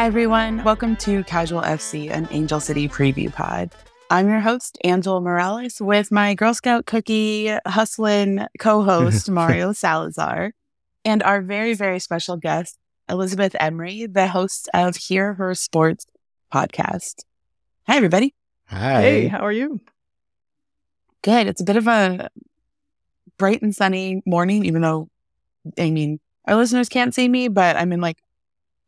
Hi, everyone. Welcome to Casual FC, an Angel City preview pod. I'm your host, Angela Morales, with my Girl Scout cookie hustling co host, Mario Salazar, and our very, very special guest, Elizabeth Emery, the host of Hear Her Sports podcast. Hi, everybody. Hi. Hey, how are you? Good. It's a bit of a bright and sunny morning, even though, I mean, our listeners can't see me, but I'm in like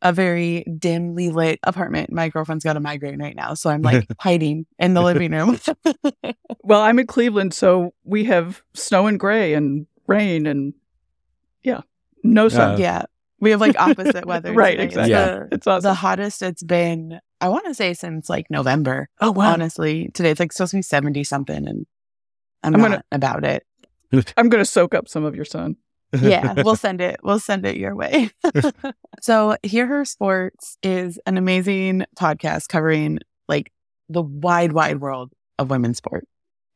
a very dimly lit apartment. My girlfriend's got a migraine right now, so I'm like hiding in the living room. Well, I'm in Cleveland, so we have snow and gray and rain and yeah, no sun. Uh, yeah. We have like opposite weather. right, today. It's exactly. Yeah. The, It's awesome. the hottest it's been, I want to say since like November. oh wow! Honestly, today it's like supposed to be 70 something and I'm, I'm not gonna- about it. I'm going to soak up some of your sun. Yeah, we'll send it. We'll send it your way. so, Hear Her Sports is an amazing podcast covering like the wide, wide world of women's sport.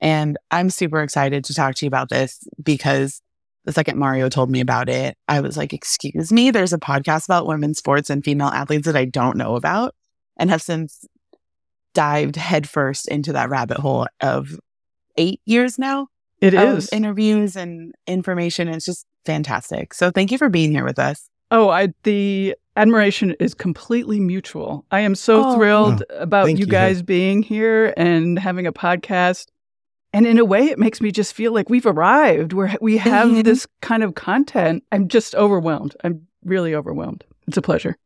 And I'm super excited to talk to you about this because the second Mario told me about it, I was like, excuse me, there's a podcast about women's sports and female athletes that I don't know about and have since dived headfirst into that rabbit hole of eight years now It of is. interviews and information. It's just fantastic. So thank you for being here with us. oh, I the admiration is completely mutual. I am so Oh. thrilled about you you. guys being here and having a podcast. And in a way, it makes me just feel like we've arrived. Where we have Mhm. this kind of content. I'm just overwhelmed. I'm really overwhelmed. It's a pleasure.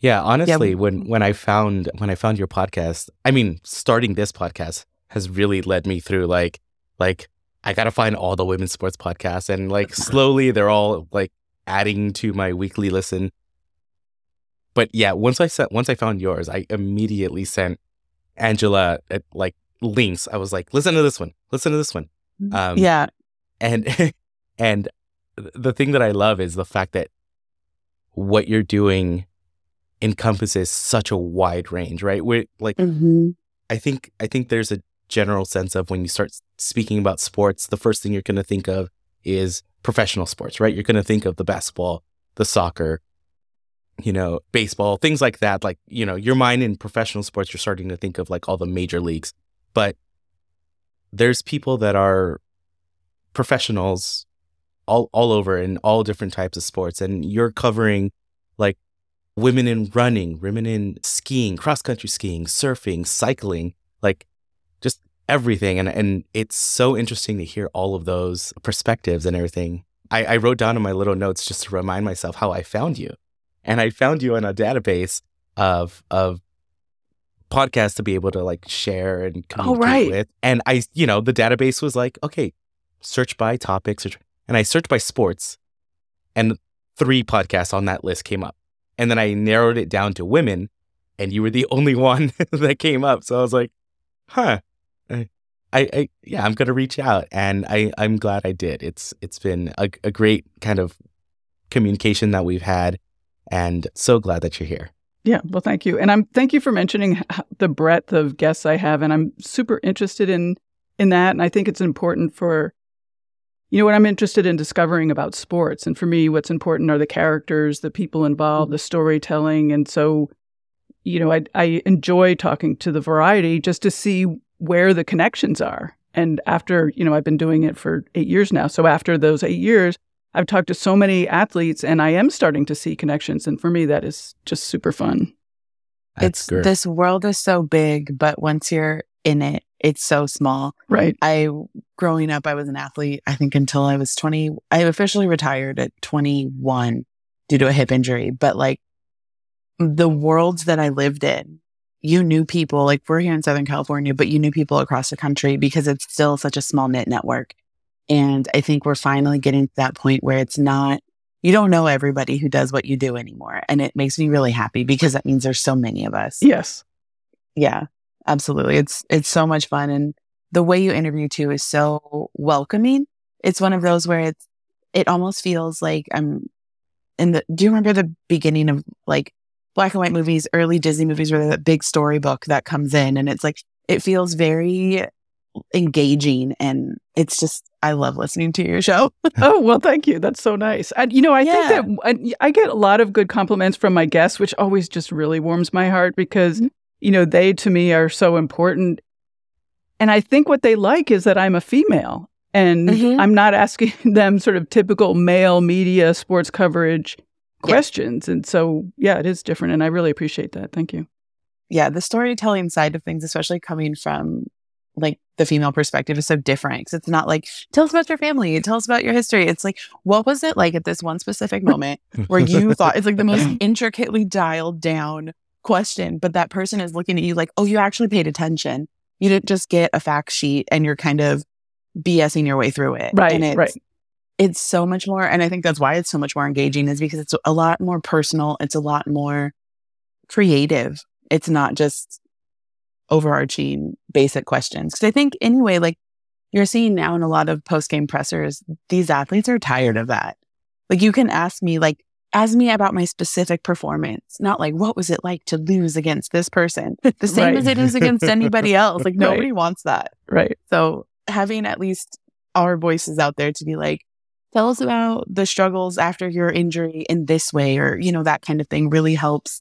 Yeah, honestly, we- when when I found when I found your podcast, I mean, starting this podcast has really led me through like like I got to find all the women's sports podcasts and like slowly they're all like adding to my weekly listen. But yeah, once I sent once I found yours, I immediately sent Angela uh, like links. I was like, "Listen to this one. Listen to this one." Um, yeah. and and the thing that I love is the fact that what you're doing encompasses such a wide range, right? We're like hmm I think I think there's a general sense of when you start speaking about sports, the first thing you're going to think of is professional sports, right? You're going to think of the basketball, the soccer, you know, baseball, things like that. Like, you know, your mind in professional sports, you're starting to think of like all the major leagues. But there's people that are professionals all all over in all different types of sports and you're covering like women in running, women in skiing, cross country skiing, surfing, cycling, like everything. And and it's so interesting to hear all of those perspectives and everything. I, I wrote down in my little notes just to remind myself how I found you. And I found you in a database of of podcasts to be able to like share and oh, communicate right. with. And I, you know, the database was like, okay, search by topics, search, and I searched by sports, and three podcasts on that list came up. And then I narrowed it down to women, and you were the only one that came up. So I was like, huh. I, I, yeah, I'm gonna reach out, and I, I'm glad I did. It's, it's been a, a great kind of communication that we've had, and so glad that you're here. Yeah, well, thank you, and I'm thank you for mentioning the breadth of guests I have, and I'm super interested in in that, and I think it's important for you know what I'm interested in discovering about sports, and for me, what's important are the characters, the people involved, the mm-hmm. storytelling, and so you know I I enjoy talking to the variety just to see where the connections are, and after you know I've been doing it for eight years now, so after those eight years. I've talked to so many athletes and I am starting to see connections. And for me, that is just super fun. That's it's great. this world is so big, but once you're in it, it's so small. Right. I growing up, I was an athlete. I think until I was 20, I officially retired at 21 due to a hip injury. But like the worlds that I lived in, you knew people like we're here in Southern California, but you knew people across the country because it's still such a small knit network. And I think we're finally getting to that point where it's not, you don't know everybody who does what you do anymore. And it makes me really happy because that means there's so many of us. Yes. Yeah, absolutely. It's it's so much fun and the way you interview too is so welcoming. It's one of those where it's it almost feels like I'm in the, do you remember the beginning of like black and white movies, early Disney movies where that big storybook that comes in and it's like, it feels very engaging and it's just, I love listening to your show. oh, well, thank you. That's so nice. And, you know, I yeah. think that I, I get a lot of good compliments from my guests, which always just really warms my heart because, mm-hmm. you know, they to me are so important. And I think what they like is that I'm a female and mm-hmm. I'm not asking them sort of typical male media sports coverage questions. Yeah. And so, yeah, it is different. And I really appreciate that. Thank you. Yeah. The storytelling side of things, especially coming from like the female perspective, is so different because it's not like, tell us about your family, tell us about your history. It's like, what was it like at this one specific moment where you thought it's like the most intricately dialed down question, but that person is looking at you like, oh, you actually paid attention. You didn't just get a fact sheet and you're kind of BSing your way through it. Right. And it's, right. It's so much more. And I think that's why it's so much more engaging is because it's a lot more personal. It's a lot more creative. It's not just overarching basic questions. Cause I think anyway, like you're seeing now in a lot of post game pressers, these athletes are tired of that. Like you can ask me, like, ask me about my specific performance, not like what was it like to lose against this person. The same right. as it is against anybody else. Like nobody right. wants that. Right. So having at least our voices out there to be like, tell us about the struggles after your injury in this way, or, you know, that kind of thing really helps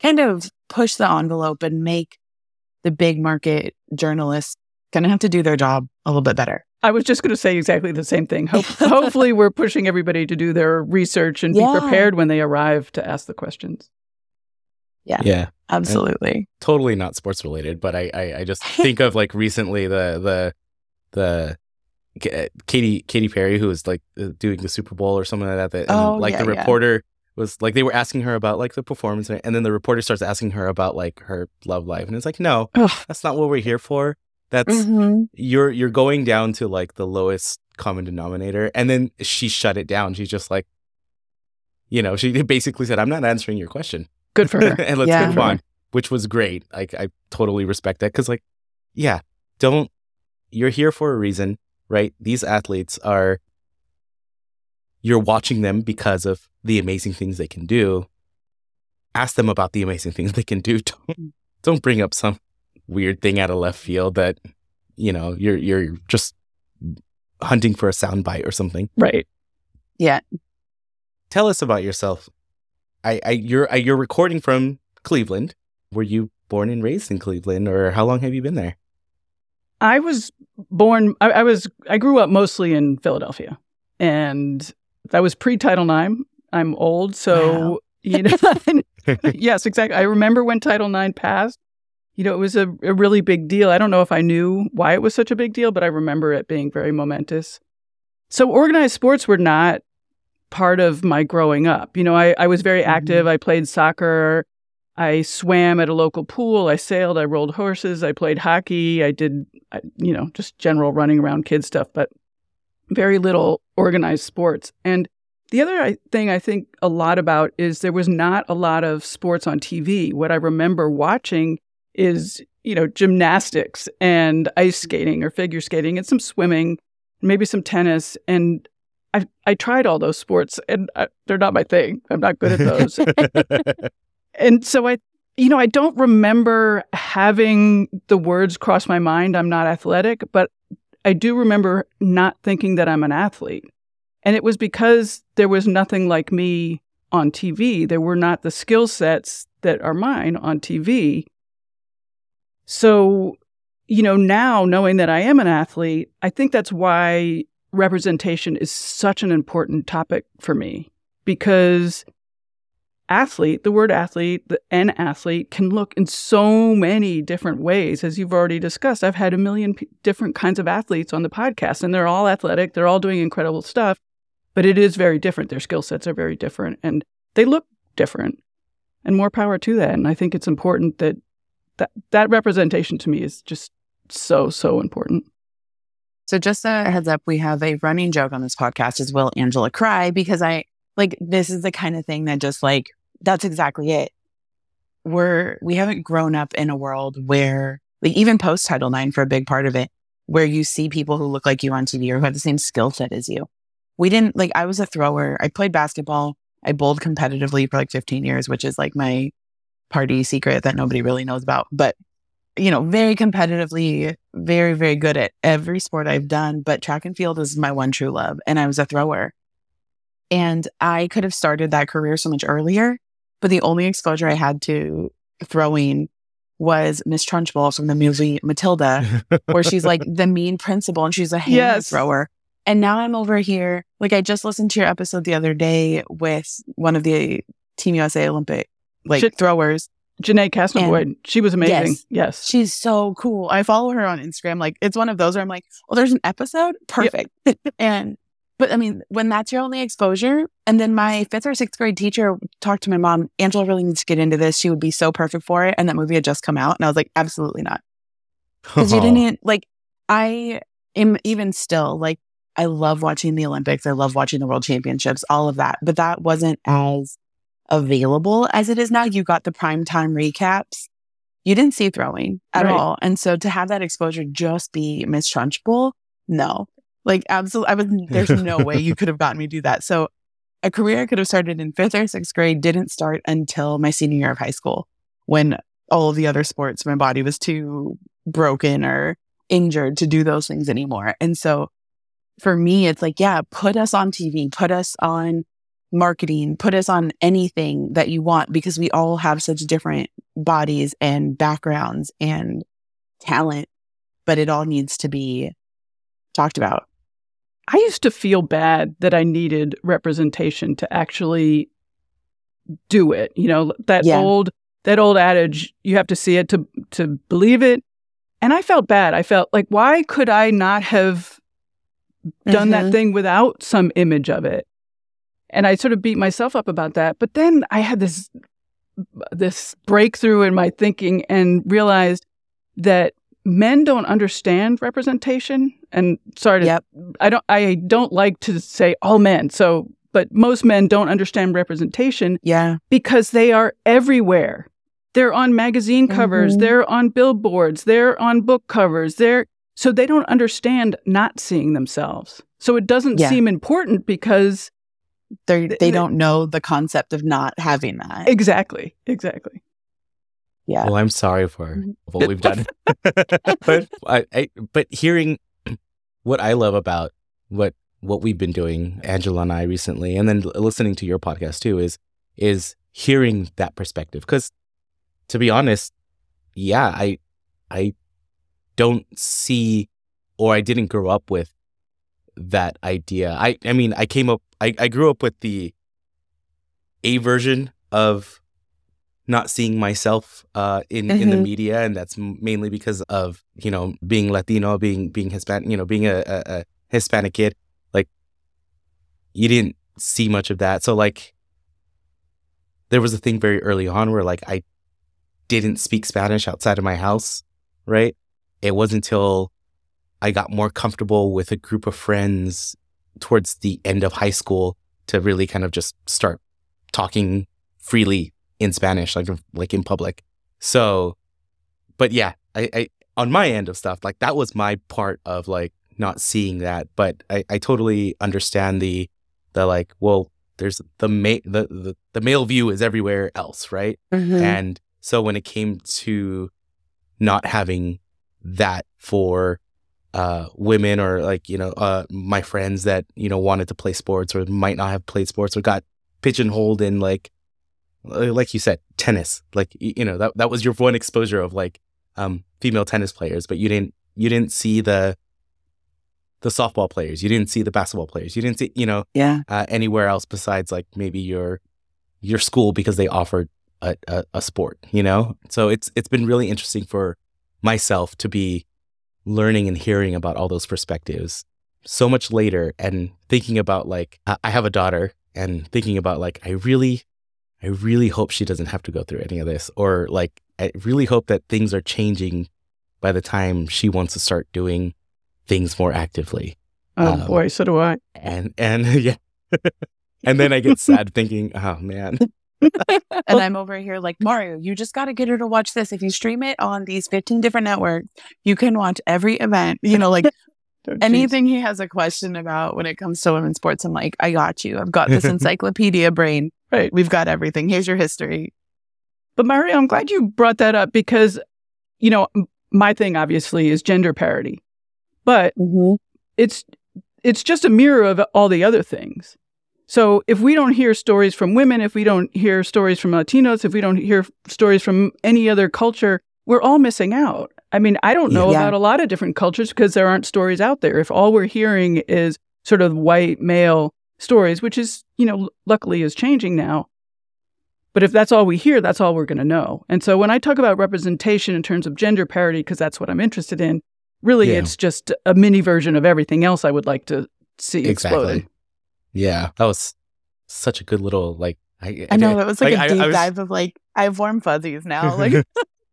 kind of push the envelope and make the big market journalists going to have to do their job a little bit better. I was just going to say exactly the same thing. Hope, hopefully, we're pushing everybody to do their research and yeah. be prepared when they arrive to ask the questions. Yeah. Yeah. Absolutely. And totally not sports related, but I, I, I just think of like recently the the the uh, Katy Katy Perry who was like uh, doing the Super Bowl or something like that. that oh, like yeah, the reporter yeah. was like they were asking her about like the performance, and then the reporter starts asking her about like her love life, and it's like no, Ugh. that's not what we're here for. That's mm-hmm. you're you're going down to like the lowest common denominator, and then she shut it down. She's just like, you know, she basically said, "I'm not answering your question." Good for her, and let's yeah. move on, which was great. Like I totally respect that because like, yeah, don't you're here for a reason, right? These athletes are, you're watching them because of the amazing things they can do. Ask them about the amazing things they can do. Don't, don't bring up some weird thing out of left field that, you know, you're, you're just hunting for a soundbite or something. Right. Yeah. Tell us about yourself. I, I you're I, you're recording from Cleveland. Were you born and raised in Cleveland, or how long have you been there? I was born. I, I, was. I grew up mostly in Philadelphia, and that was pre Title IX. I'm old, so wow. you know. yes, exactly. I remember when Title IX passed. You know, it was a, a really big deal. I don't know if I knew why it was such a big deal, but I remember it being very momentous. So organized sports were not part of my growing up. You know, I, I was very active. Mm-hmm. I played soccer. I swam at a local pool. I sailed. I rolled horses. I played hockey. I did, you know, just general running around kid stuff, but very little organized sports. And the other thing I think a lot about is there was not a lot of sports on TV. What I remember watching is, you know, gymnastics and ice skating or figure skating and some swimming, maybe some tennis. And I I tried all those sports and I, they're not my thing. I'm not good at those. and so I, you know, I don't remember having the words cross my mind. I'm not athletic, but I do remember not thinking that I'm an athlete. And it was because there was nothing like me on TV. There were not the skill sets that are mine on TV. So, you know, now knowing that I am an athlete, I think that's why representation is such an important topic for me because athlete, the word athlete, the an athlete can look in so many different ways. As you've already discussed, I've had a million p- different kinds of athletes on the podcast, and they're all athletic. They're all doing incredible stuff, but it is very different. Their skill sets are very different, and they look different. And more power to that. And I think it's important that that, that representation to me is just so, so important. So just a heads up, we have a running joke on this podcast as will Angela cry because I like this is the kind of thing that just like that's exactly it. We're, we haven't grown up in a world where, like, even post Title IX for a big part of it, where you see people who look like you on TV or who have the same skill set as you. We didn't, like, I was a thrower. I played basketball. I bowled competitively for like 15 years, which is like my party secret that nobody really knows about. But, you know, very competitively, very, very good at every sport I've done. But track and field is my one true love. And I was a thrower. And I could have started that career so much earlier. But the only exposure I had to throwing was Miss Trunchbull from the movie Matilda, where she's like the mean principal and she's a hammer Yes. thrower. And now I'm over here. Like I just listened to your episode the other day with one of the Team USA Olympic like throwers. Janee' Kassanavoid, she was amazing. Yes. Yes. She's so cool. I follow her on Instagram. Like it's one of those where I'm like, well, there's an episode, perfect. and but I mean, when that's your only exposure, and then my fifth or sixth grade teacher talked to my mom, Angela really needs to get into this. She would be so perfect for it. And that movie had just come out, and I was like, absolutely not. because you didn't like i am even still like i love watching the olympics i love watching the world championships all of that but that wasn't as available as it is now you got the prime time recaps you didn't see throwing at Right. all and so to have that exposure just be miss trunchbull no like absolutely i was there's no way you could have gotten me to do that so a career i could have started in fifth or sixth grade didn't start until my senior year of high school when all of the other sports my body was too broken or injured to do those things anymore. And so for me, it's like, yeah, put us on TV, put us on marketing, put us on anything that you want because we all have such different bodies and backgrounds and talent, but it all needs to be talked about. I used to feel bad that I needed representation to actually do it. You know, that Yeah. old that old adage, you have to see it to to believe it. And I felt bad. I felt like why could I not have done that Mhm. thing without some image of it? And I sort of beat myself up about that. But then I had this this breakthrough in my thinking and realized that men don't understand representation. And sorry to Yep. I don't I don't like to say all men. So but most men don't understand representation Yeah. because they are everywhere. They're on magazine covers, Mhm. they're on billboards, they're on book covers, they're so they don't understand not seeing themselves. So it doesn't Yeah. seem important because They Th- they th- don't know the concept of not having that. exactly, exactly. Yeah. Well, I'm sorry for Mhm. what we've done. but I, I, but hearing what I love about what what we've been doing, Angela and I recently, and then listening to your podcast too, is is hearing that perspective. Because to be honest, yeah, I I don't see or I didn't grow up with that idea. I I mean, I came up I, I grew up with the a version of not seeing myself uh, in in the Mhm. media, and that's mainly because of you know being Latino, being being Hispanic, you know, being a, a, a Hispanic kid. Like you didn't see much of that, so like there was a thing very early on where like I didn't speak Spanish outside of my house, right? It wasn't until I got more comfortable with a group of friends towards the end of high school to really kind of just start talking freely in Spanish, like like in public. So, but yeah, I, I on my end of stuff, like that was my part of like not seeing that. But I, I totally understand the the like, well, there's the ma- the, the the male view is everywhere else, right? Mhm. And so when it came to not having that for uh, women or like, you know, uh, my friends that, you know, wanted to play sports or might not have played sports or got pigeonholed in like, like you said, tennis, like, you know, that, that was your one exposure of like, um, female tennis players, but you didn't, you didn't see the, the softball players. You didn't see the basketball players. You didn't see, you know, yeah. uh, anywhere else besides like maybe your your school because they offered a, a, a sport, you know. So it's it's been really interesting for myself to be learning and hearing about all those perspectives so much later and thinking about like I I have a daughter and thinking about like I really I really hope she doesn't have to go through any of this or like I really hope that things are changing by the time she wants to start doing things more actively Oh Um, boy, so do I. and and yeah and then i get sad thinking oh man and I'm over here like Mario. You just got to get her to watch this. If you stream it on these 15 different networks, you can watch every event. You know, like Oh. Anything he has a question about when it comes to women's sports, I'm like, I got you. I've got this encyclopedia brain. Right. We've got everything. Here's your history. But Mario, I'm glad you brought that up because, you know, my thing obviously is gender parity, but mm-hmm. it's it's just a mirror of all the other things. So if we don't hear stories from women, if we don't hear stories from Latinos, if we don't hear stories from any other culture, we're all missing out. I mean, I don't know Yeah. about a lot of different cultures because there aren't stories out there. If all we're hearing is sort of white male stories, which is, you know, luckily is changing now. But if that's all we hear, that's all we're going to know. And so when I talk about representation in terms of gender parity, because that's what I'm interested in, really Yeah. it's just a mini version of everything else I would like to see exploded. Exactly. Yeah, that was such a good little like. I, I know that was like, a deep I was- dive of like, I have warm fuzzies now. Like,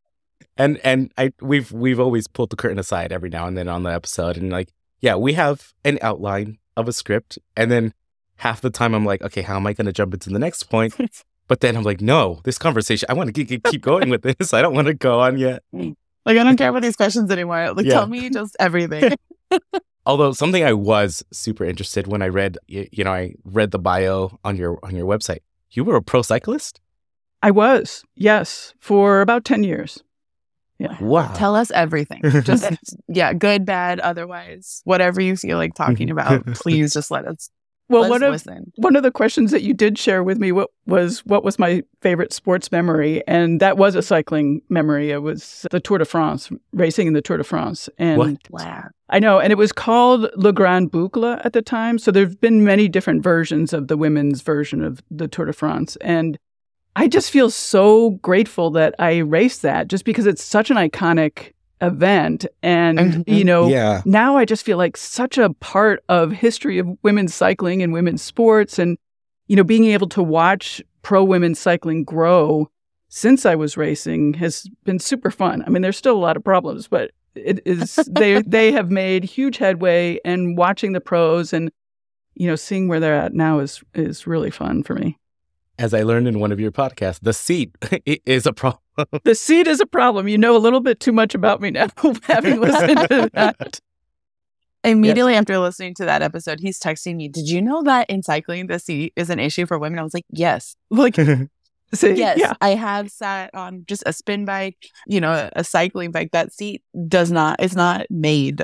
and and I we've we've always pulled the curtain aside every now and then on the episode, and like yeah, we have an outline of a script, and then half the time I'm like, okay, how am I going to jump into the next point? But then I'm like, no, this conversation, I want to keep, keep going with this. I don't want to go on yet. like I don't care about these questions anymore. Like, Yeah. tell me just everything. Although something I was super interested when I read, you know, I read the bio on your on your website. You were a pro cyclist. I was, yes, for about 10 years. Yeah. Wow. tell us everything. Just, yeah, good, bad, otherwise, whatever you feel like talking about, please just let us, Well, let one of, listen. one of the questions that you did share with me what was what was my favorite sports memory and that was a cycling memory it was the tour de france racing in the tour de france and What? Wow. i know and it was called le grand boucle at the time so there've been many different versions of the women's version of the tour de france and i just feel so grateful that i raced that just because it's such an iconic event and you know yeah. now I just feel like such a part of history of women's cycling and women's sports and you know being able to watch pro women's cycling grow since I was racing has been super fun. I mean there's still a lot of problems but it is they they have made huge headway and watching the pros and you know seeing where they're at now is is really fun for me. As I learned in one of your podcasts, the seat is a problem. The seat is a problem. You know a little bit too much about me now having listened to that. Immediately after listening to that episode, he's texting me, Did you know that in cycling, the seat is an issue for women? I was like, Yes. Like, See, yes, yeah. I have sat on just a spin bike, you know, a, a cycling bike. That seat does not, it's not made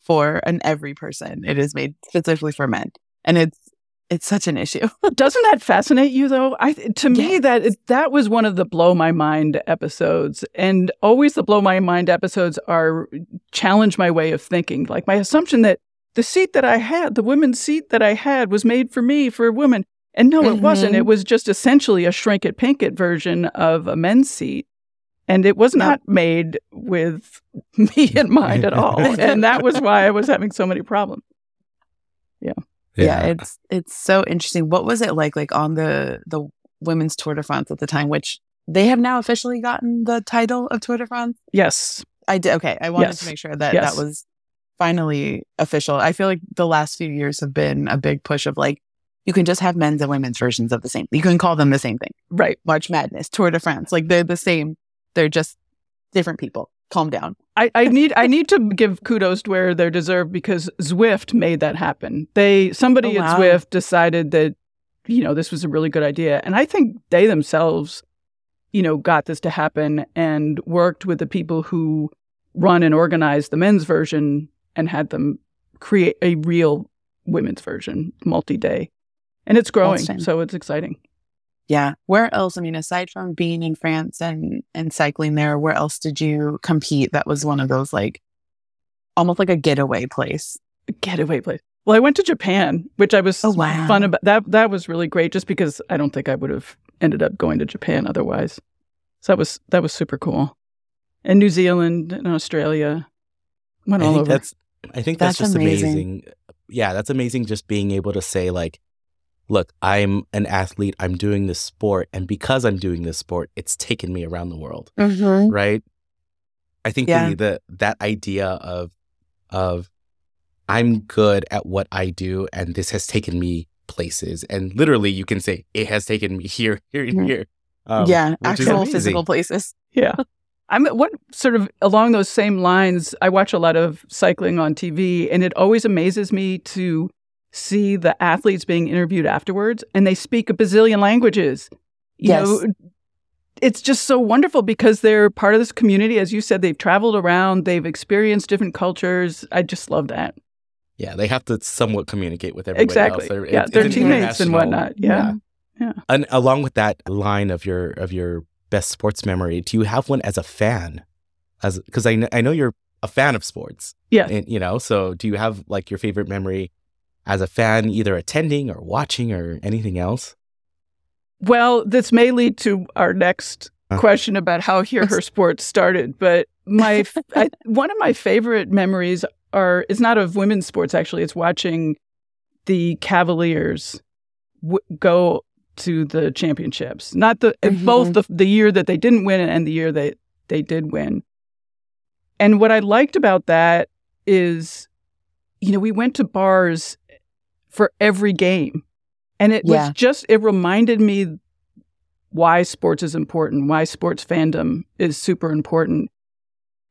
for an every person. It is made specifically for men. And it's, it's such an issue. Doesn't that fascinate you though? I to me that that was one of the blow my mind episodes, and always the blow my mind episodes are challenge my way of thinking. Like my assumption that the seat that I had, the women's seat that I had, was made for me for a woman, and no, it wasn't. Mhm. It was just essentially a shrink it pink it version of a men's seat. And it was not made with me in mind at all. and that was why I was having so many problems. yeah. It's it's so interesting. What was it like like on the the women's Tour de France at the time, which they have now officially gotten the title of Tour de France? Yes. I did okay. I wanted Yes. to make sure that Yes. that was finally official. I feel like the last few years have been a big push of like you can just have men's and women's versions of the same. You can call them the same thing. Right. March Madness, Tour de France, like they're the same. They're just different people. Calm down. I, I need I need to give kudos to where they're deserved because Zwift made that happen. They somebody Oh, at. Zwift decided that you know this was a really good idea, and I think they themselves, you know, got this to happen and worked with the people who run and organize the men's version and had them create a real women's version, multi-day, and it's growing, so it's exciting. Yeah. Where else? I mean, aside from being in France and and cycling there, where else did you compete? That was one of those like almost like a getaway place. getaway place. Well, I went to Japan, which I was Oh, wow. fun about. That that was really great, just because I don't think I would have ended up going to Japan otherwise. So that was that was super cool. And New Zealand and Australia went I all think over. that's I think that's, That's just amazing. amazing. Yeah, that's amazing just being able to say like look, I'm an athlete, I'm doing this sport and because I'm doing this sport, it's taken me around the world, Mm-hmm. right? I think Yeah. the, the that idea of of I'm good at what I do and this has taken me places and literally you can say it has taken me here here and Mhm. here. Um, yeah, actual physical places. yeah, I'm what sort of along those same lines. I watch a lot of cycling on TV, and it always amazes me to see the athletes being interviewed afterwards, and they speak a bazillion languages. You Yes. know, it's just so wonderful because they're part of this community. As you said, they've traveled around, they've experienced different cultures. I just love that. Yeah, they have to somewhat communicate with everybody exactly. else. They're- yeah, they're teammates and whatnot. Yeah. Yeah. And along with that line of your of your best sports memory, do you have one as a fan? As because I kn- I know you're a fan of sports. Yeah. And, you know, so do you have like your favorite memory as a fan, either attending or watching or anything else? Well, this may lead to our next Uh. question about how Hear Her Sports started. But my f- I, one of my favorite memories are is not of women's sports. Actually, it's watching the Cavaliers w- go to the championships. Not the Mhm. both the the year that they didn't win and the year that they did win. And what I liked about that is, you know, we went to bars for every game. And it Yeah. was just, it reminded me why sports is important, why sports fandom is super important.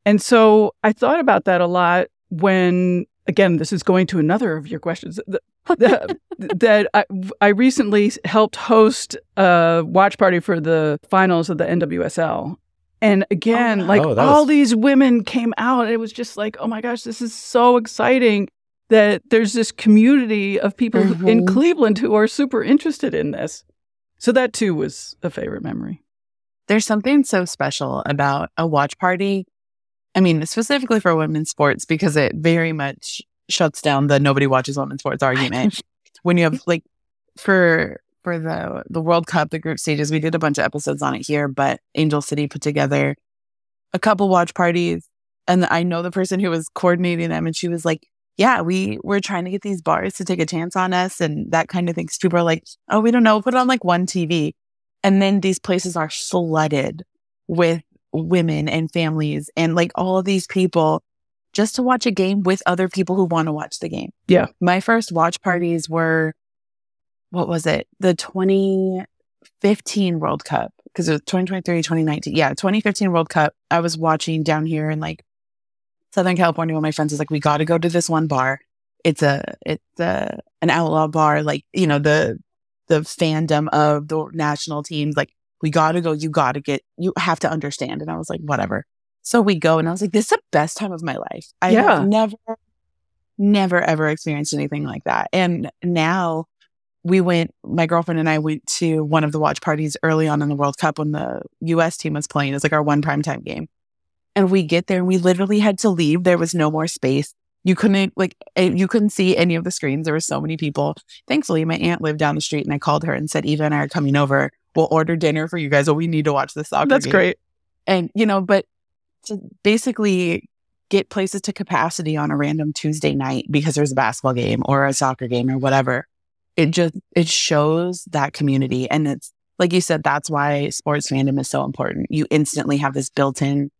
And so I thought about that a lot when, again, this is going to another of your questions. th- th- that I, I recently helped host a watch party for the finals of the NWSL. And again, oh, wow. like Oh, all was- these women came out. And it was just like, oh my gosh, this is so exciting that there's this community of people who- in. Mm-hmm. Cleveland who are super interested in this. So that too was a favorite memory. There's something so special about a watch party. I mean, specifically for women's sports, because it very much shuts down the nobody watches women's sports argument. when you have like for for the the World Cup, the group stages, we did a bunch of episodes on it here, but Angel City put together a couple watch parties. And I know the person who was coordinating them, and she was like, Yeah, we we're trying to get these bars to take a chance on us and that kind of thing. 'Cause people are like, Oh, we don't know, put it on like one TV. And then these places are flooded with women and families and like all of these people just to watch a game with other people who want to watch the game. Yeah. My first watch parties were, what was it? The 2015 World Cup, because it was 2023, 2019. Yeah, 2015 World Cup. I was watching down here in like Southern California. One of my friends was like, we got to go to this one bar. It's a, it's a, an outlaw bar. Like, you know, the, the fandom of the national teams. Like, we got to go. You got to get, you have to understand. And I was like, whatever. So we go and I was like, this is the best time of my life. I Yeah. have never, never, ever experienced anything like that. And now we went, my girlfriend and I went to one of the watch parties early on in the World Cup when the US team was playing. It's like our one primetime game. And we get there and we literally had to leave. There was no more space. You couldn't like eh, you couldn't see any of the screens. There were so many people. Thankfully, my aunt lived down the street, and I called her and said, "Eva and I are coming over. We'll order dinner for you guys. But we need to watch the soccer." That's game." great. And you know, but to basically get places to capacity on a random Tuesday night because there's a basketball game or a soccer game or whatever, it just it shows that community, and it's like you said, that's why sports fandom is so important. You instantly have this built-in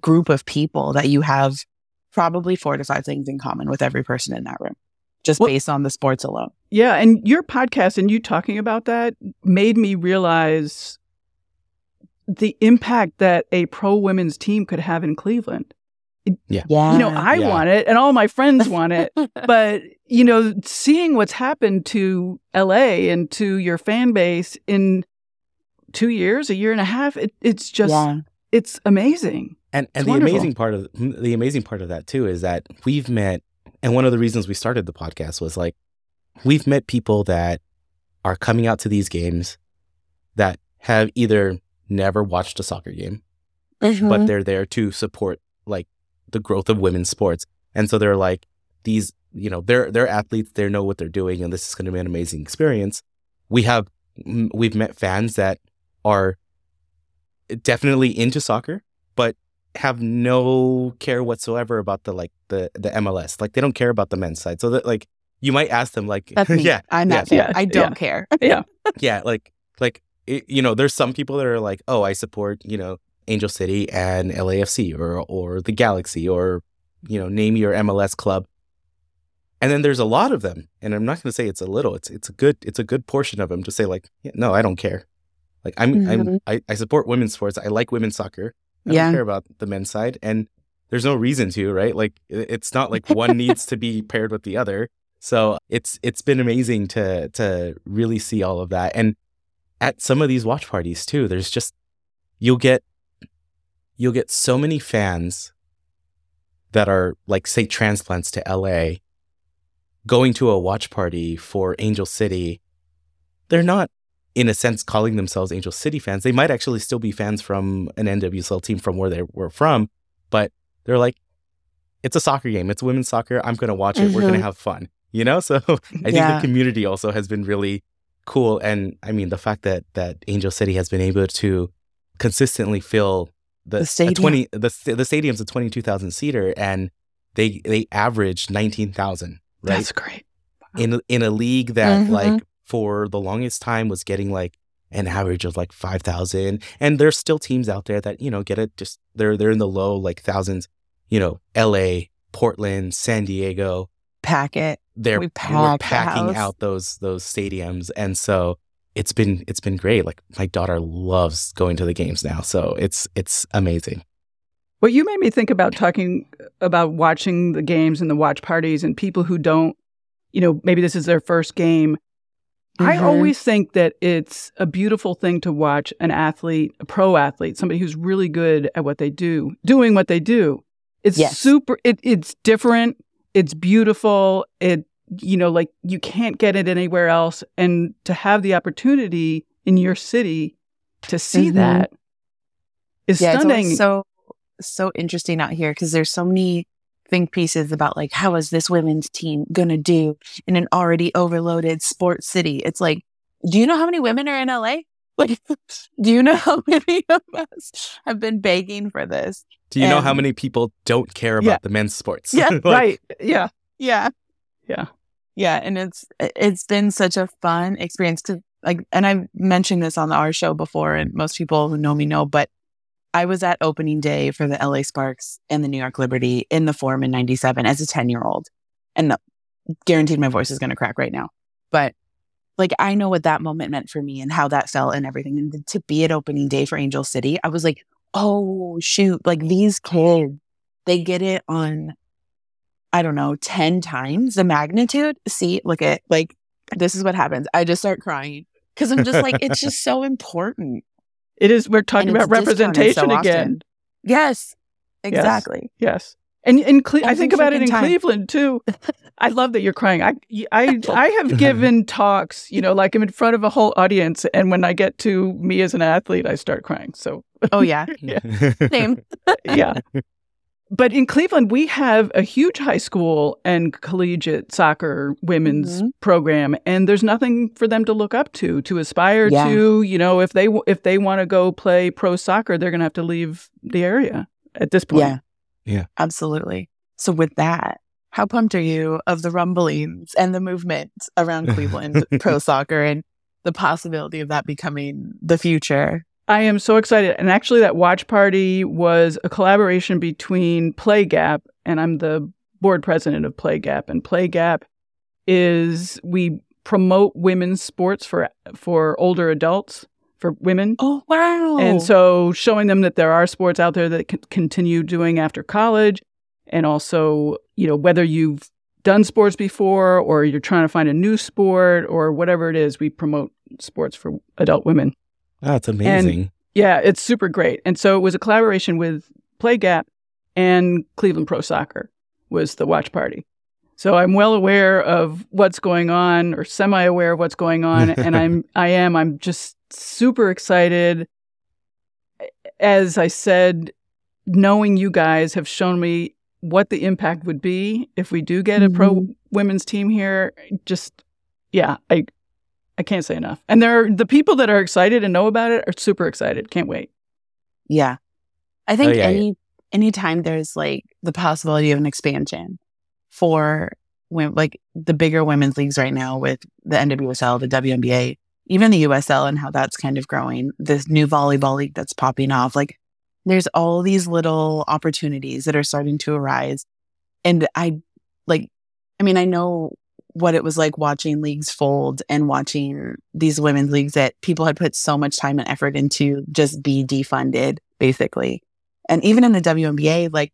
group of people that you have probably four to five things in common with every person in that room, just Well- based on the sports alone. Yeah, and your podcast and you talking about that made me realize the impact that a pro women's team could have in Cleveland. Yeah, You know, I Yeah. want it and all my friends want it, but you know, seeing what's happened to LA and to your fan base in 2 years, a year and a half, it, it's just yeah, it's amazing. And and It's the wonderful. amazing part of the amazing part of that too is that we've met and one of the reasons we started the podcast was like we've met people that are coming out to these games that have either never watched a soccer game Mm-hmm. but they're there to support like the growth of women's sports. And so they're like these, you know, they're they're athletes, they know what they're doing, and this is going to be an amazing experience. We have mm, we've met fans that are definitely into soccer, but have no care whatsoever about the like the the MLS. Like they don't care about the men's side. So that like you might ask them like, that's me. yeah, I'm that yeah, fan. I don't care. yeah, yeah, like like it, you know, there's some people that are like, oh, I support you know Angel City and LAFC or or the Galaxy or you know name your MLS club. And then there's a lot of them, and I'm not going to say it's a little. It's it's a good it's a good portion of them to say like, yeah, no, I don't care. Like I'm I'm Mhm. I, I support women's sports. I like women's soccer, I Yeah. don't care about the men's side. And there's no reason to, right? Like it's not like one needs to be paired with the other. So it's it's been amazing to to really see all of that. And at some of these watch parties too, there's just you'll get you'll get so many fans that are like say transplants to LA going to a watch party for Angel City. They're not in a sense calling themselves Angel City fans. They might actually still be fans from an NWSL team from where they were from, but they're like it's a soccer game. It's women's soccer. I'm going to watch it. We're going to have fun. You know? So I think Yeah. the community also has been really cool and I mean the fact that that Angel City has been able to consistently fill the, The stadium. 20 the the stadium's a 22,000 seater and they they average 19,000, right? That's great. in in a league that Mhm. like for the longest time was getting like an average of like 5,000 and there's still teams out there that you know get it just they're they're in the low like thousands. You know LA Portland San Diego. Packet. they're We we're pack the packing out those those stadiums. And so it's been it's been great. Like my daughter loves going to the games now. So it's it's amazing. Well, you made me think about talking about watching the games and the watch parties and people who don't, you know, maybe this is their first game. I Mhm. always think that it's a beautiful thing to watch an athlete, a pro athlete, somebody who's really good at what they do, doing what they do. It's Yes. super, it, it's different, it's beautiful, it, you know, like you can't get it anywhere else. And to have the opportunity in your city to see Mhm. that is yeah, it's stunning. so so interesting out here because there's so many think pieces about like how is this women's team gonna do in an already overloaded sports city? It's like, do you know how many women are in LA? Like, do you know how many of us have been begging for this? do you know how many people don't care about Yeah. the men's sports Yeah, Like, right. Yeah. Yeah, Yeah. yeah, and it's it's been such a fun experience to like, and I've mentioned this on our show before, and most people who know me know, but I was at opening day for the LA Sparks and the New York Liberty in the Forum in '97 as a 10 year old, and the, guaranteed my voice is going to crack right now, but like I know what that moment meant for me and how that felt and everything, and to be at opening day for Angel City, I was like, oh shoot, like these kids, they get it on I don't know, 10 times the magnitude. See, look at like, this is what happens. I just start crying because I'm just like, it's just so important. It is. We're talking about representation so again. often. Yes, exactly. Yes. And in Cle- I Every think about it in time. Cleveland too. I love that you're crying. I, I, I have given talks, you know, like I'm in front of a whole audience, and when I get to me as an athlete, I start crying. So Oh, yeah. Same. yeah. But in Cleveland, we have a huge high school and collegiate soccer women's Mhm. program, and there's nothing for them to look up to, to aspire Yeah. to. You know, if they if they want to go play pro soccer, they're going to have to leave the area at this point. Yeah. Yeah. Absolutely. So, with that, how pumped are you of the rumblings and the movement around Cleveland pro soccer and the possibility of that becoming the future? I am so excited. And actually, that watch party was a collaboration between Play Gap, and I'm the board president of Play Gap. And Play Gap is we promote women's sports for for older adults, for women. Oh, wow. And so showing them that there are sports out there that can continue doing after college. And also, you know, whether you've done sports before or you're trying to find a new sport or whatever it is, we promote sports for adult women. That's amazing. Yeah, it's super great. And so it was a collaboration with Play Gap and Cleveland Pro Soccer was the watch party. So I'm well aware of what's going on or semi aware of what's going on and I'm I am I'm just super excited as I said knowing you guys have shown me what the impact would be if we do get a pro mm-hmm. women's team here just yeah, I I can't say enough. And there are the people that are excited and know about it are super excited. Can't wait. Yeah. I think Oh, yeah, any anytime there's like the possibility of an expansion for when like the bigger women's leagues right now with the NWSL, the WNBA, even the USL and how that's kind of growing, this new volleyball league that's popping off, like there's all these little opportunities that are starting to arise. And I like I mean, I know what it was like watching leagues fold and watching these women's leagues that people had put so much time and effort into just be defunded, basically. And even in the WNBA, like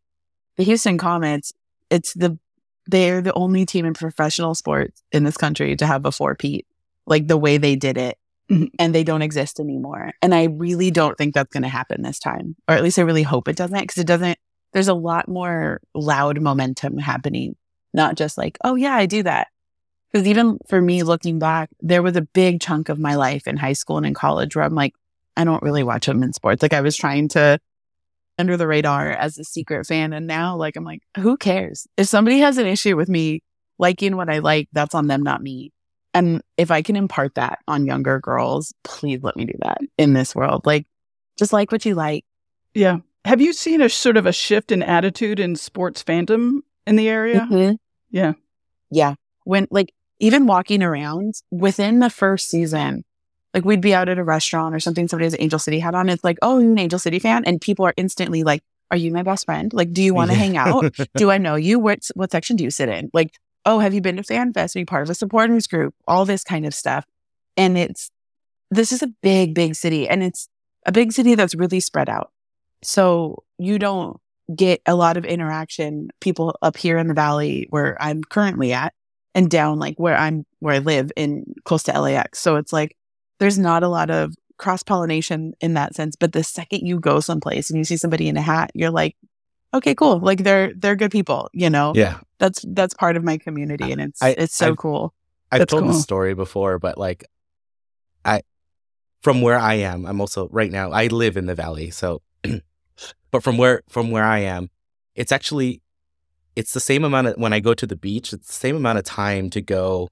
the Houston Comets, it's the they're the only team in professional sports in this country to have a four-peat, like the way they did it. Mhm. And they don't exist anymore. And I really don't think that's going to happen this time. Or at least I really hope it doesn't because it doesn't, there's a lot more loud momentum happening, not just like, oh, yeah, I do that. Because even for me looking back, there was a big chunk of my life in high school and in college where I'm like, I don't really watch women's sports. Like I was trying to under the radar as a secret fan. And now, like, I'm like, who cares? If somebody has an issue with me liking what I like, that's on them, not me. And if I can impart that on younger girls, please let me do that in this world. Like, just like what you like. Yeah. Have you seen a sort of a shift in attitude in sports fandom in the area? Mhm. Yeah. Yeah. When, like, even walking around within the first season, like we'd be out at a restaurant or something, somebody has an Angel City hat on. It's like, oh, you're an Angel City fan. And people are instantly like, are you my best friend? Like, do you want to hang out? do I know you? What what section do you sit in? Like, oh, have you been to Fan Fest? Are you part of a supporters group? All this kind of stuff. And it's this is a big, big city, and it's a big city that's really spread out. So you don't get a lot of interaction. People up here in the valley where I'm currently at, and down like where I'm where I live in close to LAX. So it's like there's not a lot of cross pollination in that sense. But the second you go someplace and you see somebody in a hat, you're like, okay, cool. Like they're they're good people, you know. Yeah. That's that's part of my community, and it's I- it's so I've- cool. I've That's told cool. this story before, but like, I, from where I am, I'm also right now. I live in the valley, so, but from where from where I am, it's actually, it's the same amount of when I go to the beach. It's the same amount of time to go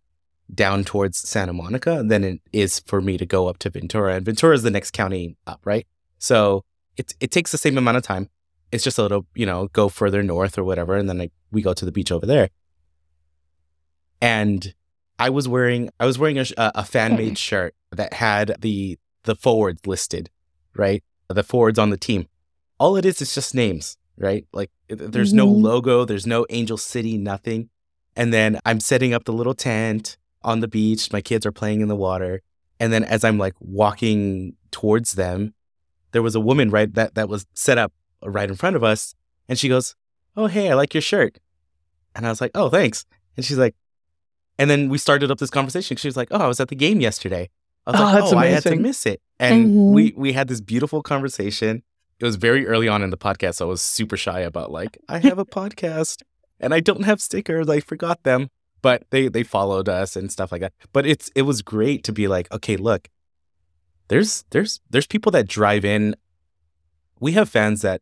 down towards Santa Monica than it is for me to go up to Ventura, and Ventura is the next county up, right? So it it takes the same amount of time. It's just a little, you know, go further north or whatever, and then I, we go to the beach over there. And I was wearing I was wearing a, a a fan made shirt that had the the forwards listed, right? The forwards on the team. All it is is just names, right? Like there's no Mhm. logo, there's no Angel City, nothing. And then I'm setting up the little tent on the beach. My kids are playing in the water, and then as I'm like walking towards them, there was a woman right that that was set up right in front of us, and she goes, "Oh hey, I like your shirt," and I was like, "Oh thanks," and she's like. And then we started up this conversation. She was like, "Oh, I was at the game yesterday." I was Oh, like, that's "Oh, I had to miss it." And Mhm. we we had this beautiful conversation. It was very early on in the podcast, so I was super shy about like, I have a podcast and I don't have stickers. I forgot them, but they they followed us and stuff like that. But it's it was great to be like, okay, look, there's there's there's people that drive in. We have fans that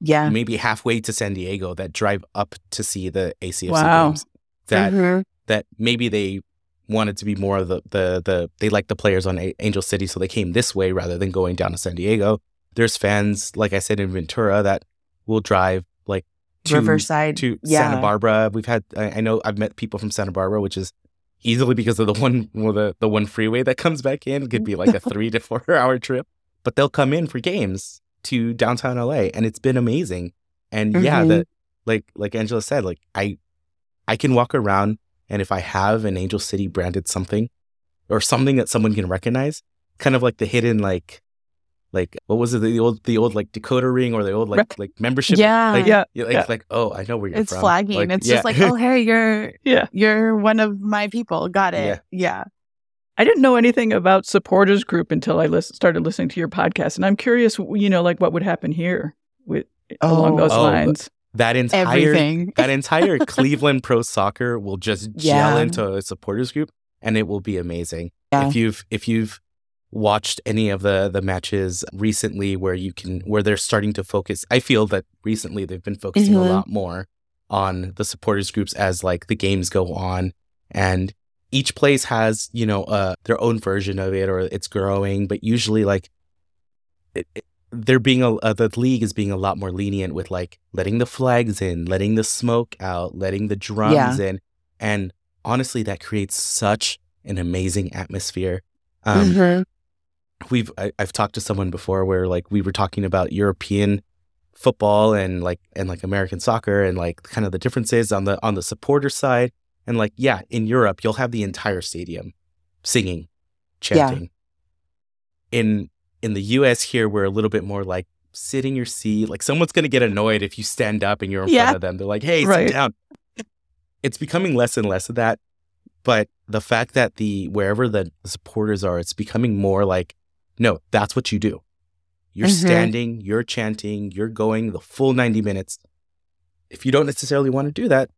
Yeah. maybe halfway to San Diego that drive up to see the ACFC Wow. games. That Mhm. that maybe they wanted to be more of the the the they like the players on A- Angel City, so they came this way rather than going down to San Diego. There's fans, like I said in Ventura, that will drive like to Riverside. to yeah. Santa Barbara. We've had I, I know I've met people from Santa Barbara, which is easily because of the one well, the the one freeway that comes back in. It could be like a three to four hour trip, but they'll come in for games to downtown LA, and it's been amazing. And yeah, Mhm. the like like Angela said, like I I can walk around and if I have an Angel City branded something or something that someone can recognize, kind of like the hidden like like what was it the old the old like decoder ring or the old like Right. like membership Yeah. like, Yeah, like, yeah. like oh I know where you're It's from flagging. it's yeah. just like, oh, hey, you're Yeah. you're one of my people. Got it. Yeah. Yeah. I didn't know anything about supporters group until I lis- started listening to your podcast, and I'm curious, you know, like what would happen here with along oh, those Oh. Uh, lines. that entire Everything. that entire Cleveland Pro Soccer will just gel into a supporters group and it will be amazing. Yeah. If you've if you've watched any of the the matches recently where you can where they're starting to focus I feel that recently they've been focusing Mhm. a lot more on the supporters groups as like the games go on and each place has, you know, uh their own version of it or it's growing, but usually like it, it- they're being a uh, the league is being a lot more lenient with like letting the flags in, letting the smoke out, letting the drums in, and honestly, that creates such an amazing atmosphere. Um, Mhm. We've I, I've talked to someone before where like we were talking about European football and like and like American soccer and like kind of the differences on the on the supporter side and like yeah in Europe you'll have the entire stadium singing Yeah. chanting in in the US here we're a little bit more like sit in your seat. Like someone's gonna get annoyed if you stand up and you're in Yeah. front of them. They're like, "Hey, Right. sit down." It's becoming less and less of that, but the fact that the wherever the supporters are, it's becoming more like, no, that's what you do. You're Mhm. standing, you're chanting, you're going the full 90 minutes. If you don't necessarily want to do that,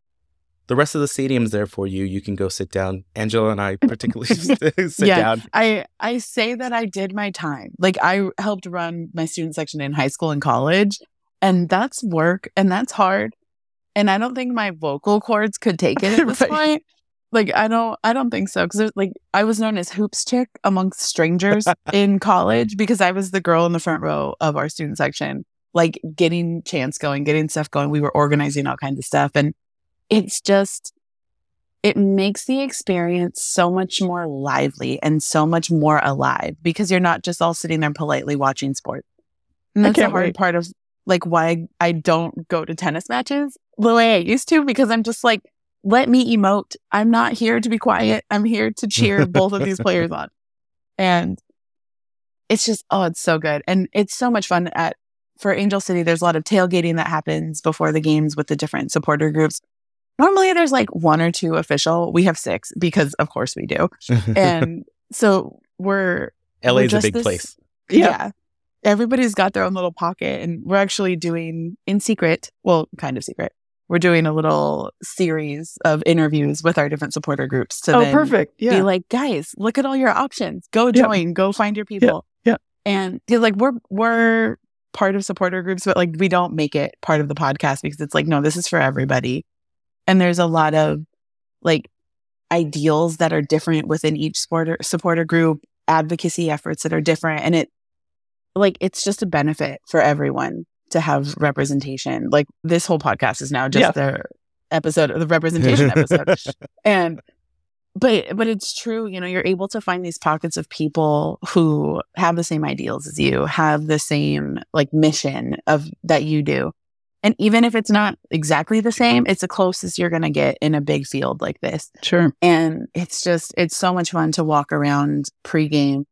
the rest of the stadium's there for you. You can go sit down. Angela and I particularly sit Yeah. down. I I say that I did my time. Like I helped run my student section in high school and college, and that's work and that's hard. And I don't think my vocal cords could take it at this Right. point. Like I don't I don't think so because like I was known as hoops chick amongst strangers in college because I was the girl in the front row of our student section, like getting chants going, getting stuff going. We were organizing all kinds of stuff, and it's just it makes the experience so much more lively and so much more alive because you're not just all sitting there politely watching sports. And that's the hard wait. part of like why I don't go to tennis matches the way I used to because I'm just like, let me emote. I'm not here to be quiet. I'm here to cheer both of these players on. And it's just, oh, it's so good. And it's so much fun at for Angel City. There's a lot of tailgating that happens before the games with the different supporter groups. Normally there's like one or two official. We have six because of course we do. And so we're LA is a big this- place. yeah. Everybody's got their own little pocket, and we're actually doing in secret, well, kind of secret. We're doing a little series of interviews with our different supporter groups to oh, then perfect. be like, guys, look at all your options. Go join. Go find your people. yeah. And you're like, we're we're part of supporter groups, but like we don't make it part of the podcast because it's like, no, this is for everybody. And there's a lot of like ideals that are different within each supporter supporter group, advocacy efforts that are different. And it like it's just a benefit for everyone to have representation. Like this whole podcast is now just Yeah. the episode the representation episode. And but but it's true, you know, you're able to find these pockets of people who have the same ideals as you, have the same like mission of that you do. And even if it's not exactly the same, it's the closest you're going to get in a big field like this. Sure. And it's just, it's so much fun to walk around pregame.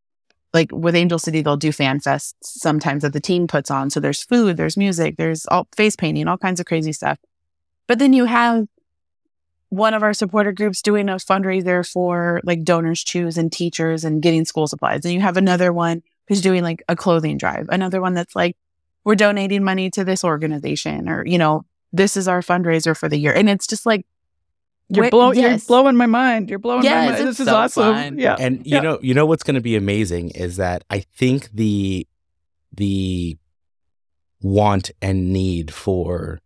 Like with Angel City, they'll do fan fests sometimes that the team puts on. So there's food, there's music, there's all face painting, all kinds of crazy stuff. But then you have one of our supporter groups doing a fundraiser for like donors choose and teachers and getting school supplies. And you have another one who's doing like a clothing drive, another one that's like, we're donating money to this organization or, you know, this is our fundraiser for the year. And it's just like, You're, Wait, blow- yes. you're blowing my mind. You're blowing Yes, my mind. This is so awesome. fun. Yeah. And you Yeah. know, you know what's going to be amazing is that I think the the want and need for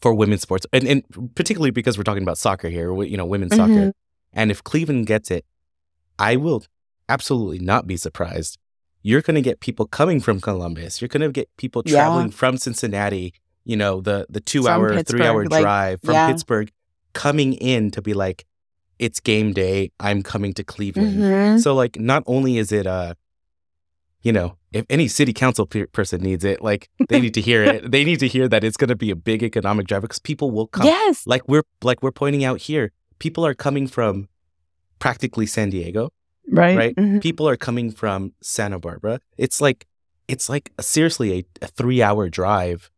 for women's sports, and, and particularly because we're talking about soccer here, you know, women's soccer, Mhm. and if Cleveland gets it, I will absolutely not be surprised. You're going to get people coming from Columbus. You're going to get people Yeah. traveling from Cincinnati. You know, the the two From hour, three hour like, drive from yeah. Pittsburgh, coming in to be like, it's game day. I'm coming to Cleveland. Mhm. So like, not only is it uh, you know, if any city council pe- person needs it, like they need to hear it. They need to hear that it's going to be a big economic driver because people will come. yes. Like we're like we're pointing out here, people are coming from practically San Diego, Right. right? Mhm. People are coming from Santa Barbara. It's like it's like seriously a, a three hour drive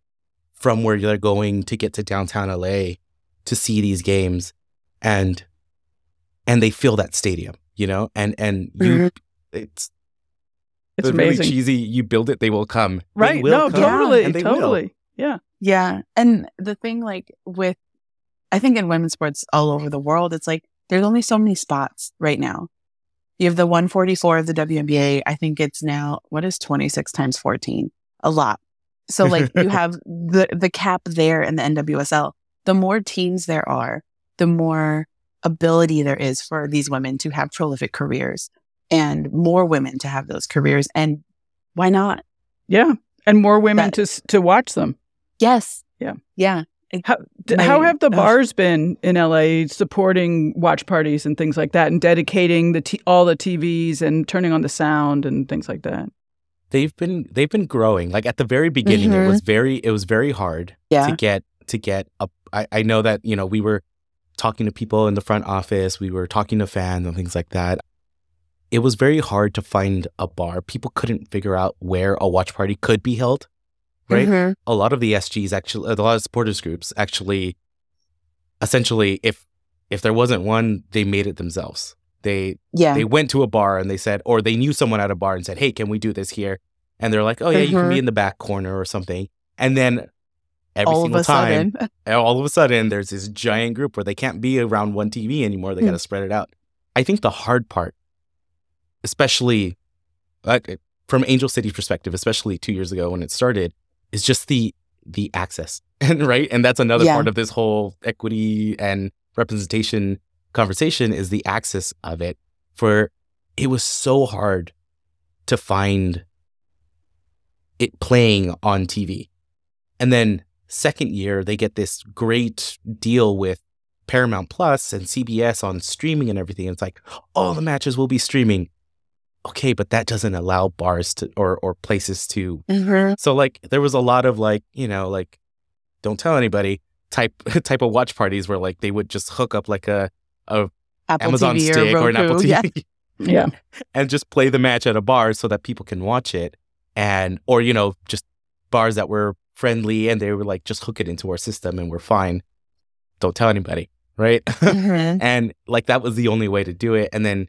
from where they're going to get to downtown LA to see these games, and and they fill that stadium, you know, and and you, Mhm. it's It's the really amazing. cheesy. You build it, they will come. They right. will No, come, totally. and they will. Totally. Yeah. Yeah. And the thing, like, with, I think in women's sports all over the world, it's like there's only so many spots right now. You have the 144 of the WNBA. I think it's now, what is 26 times 14? A lot. So, like, you have the, the cap there in the NWSL. The more teams there are, the more ability there is for these women to have prolific careers and more women to have those careers. And why not? Yeah. And more women That- to to watch them. Yes. Yeah. Yeah. How, d- Maybe. how have the Ugh. bars been in LA supporting watch parties and things like that and dedicating the t- all the TVs and turning on the sound and things like that? They've been they've been growing. Like at the very beginning, it was mm-hmm. very it was very hard Yeah. to get to get up. I, I know that you know we were talking to people in the front office, we were talking to fans and things like that. it was very hard to find a bar. People couldn't figure out where a watch party could be held, right? Mhm. A lot of the SGs actually, a lot of supporters groups actually, essentially, if if there wasn't one, they made it themselves. They Yeah. they went to a bar and they said, or they knew someone at a bar and said, "Hey, can we do this here?" And they're like, "Oh yeah, you can be in the back corner or something." And then every All of single a time, sudden. all of a sudden, there's this giant group where they can't be around one TV anymore. They Hmm. got to spread it out. I think the hard part, especially like from Angel City's perspective, especially two years ago when it started, is just the the access, and right, and that's another Yeah. part of this whole equity and representation conversation is the access of it. For it was so hard to find it playing on TV, and then second year they get this great deal with Paramount Plus and CBS on streaming and everything. It's like all the matches will be streaming. Okay, but that doesn't allow bars to or or places to. Mhm. So like there was a lot of like you know like don't tell anybody type type of watch parties where like they would just hook up like a a Apple Amazon TV stick or, or, an Apple Roku. TV Yeah. Yeah. and just play the match at a bar so that people can watch it and or you know just bars that were friendly and they were like just hook it into our system and we're fine don't tell anybody right Mhm. and like that was the only way to do it and then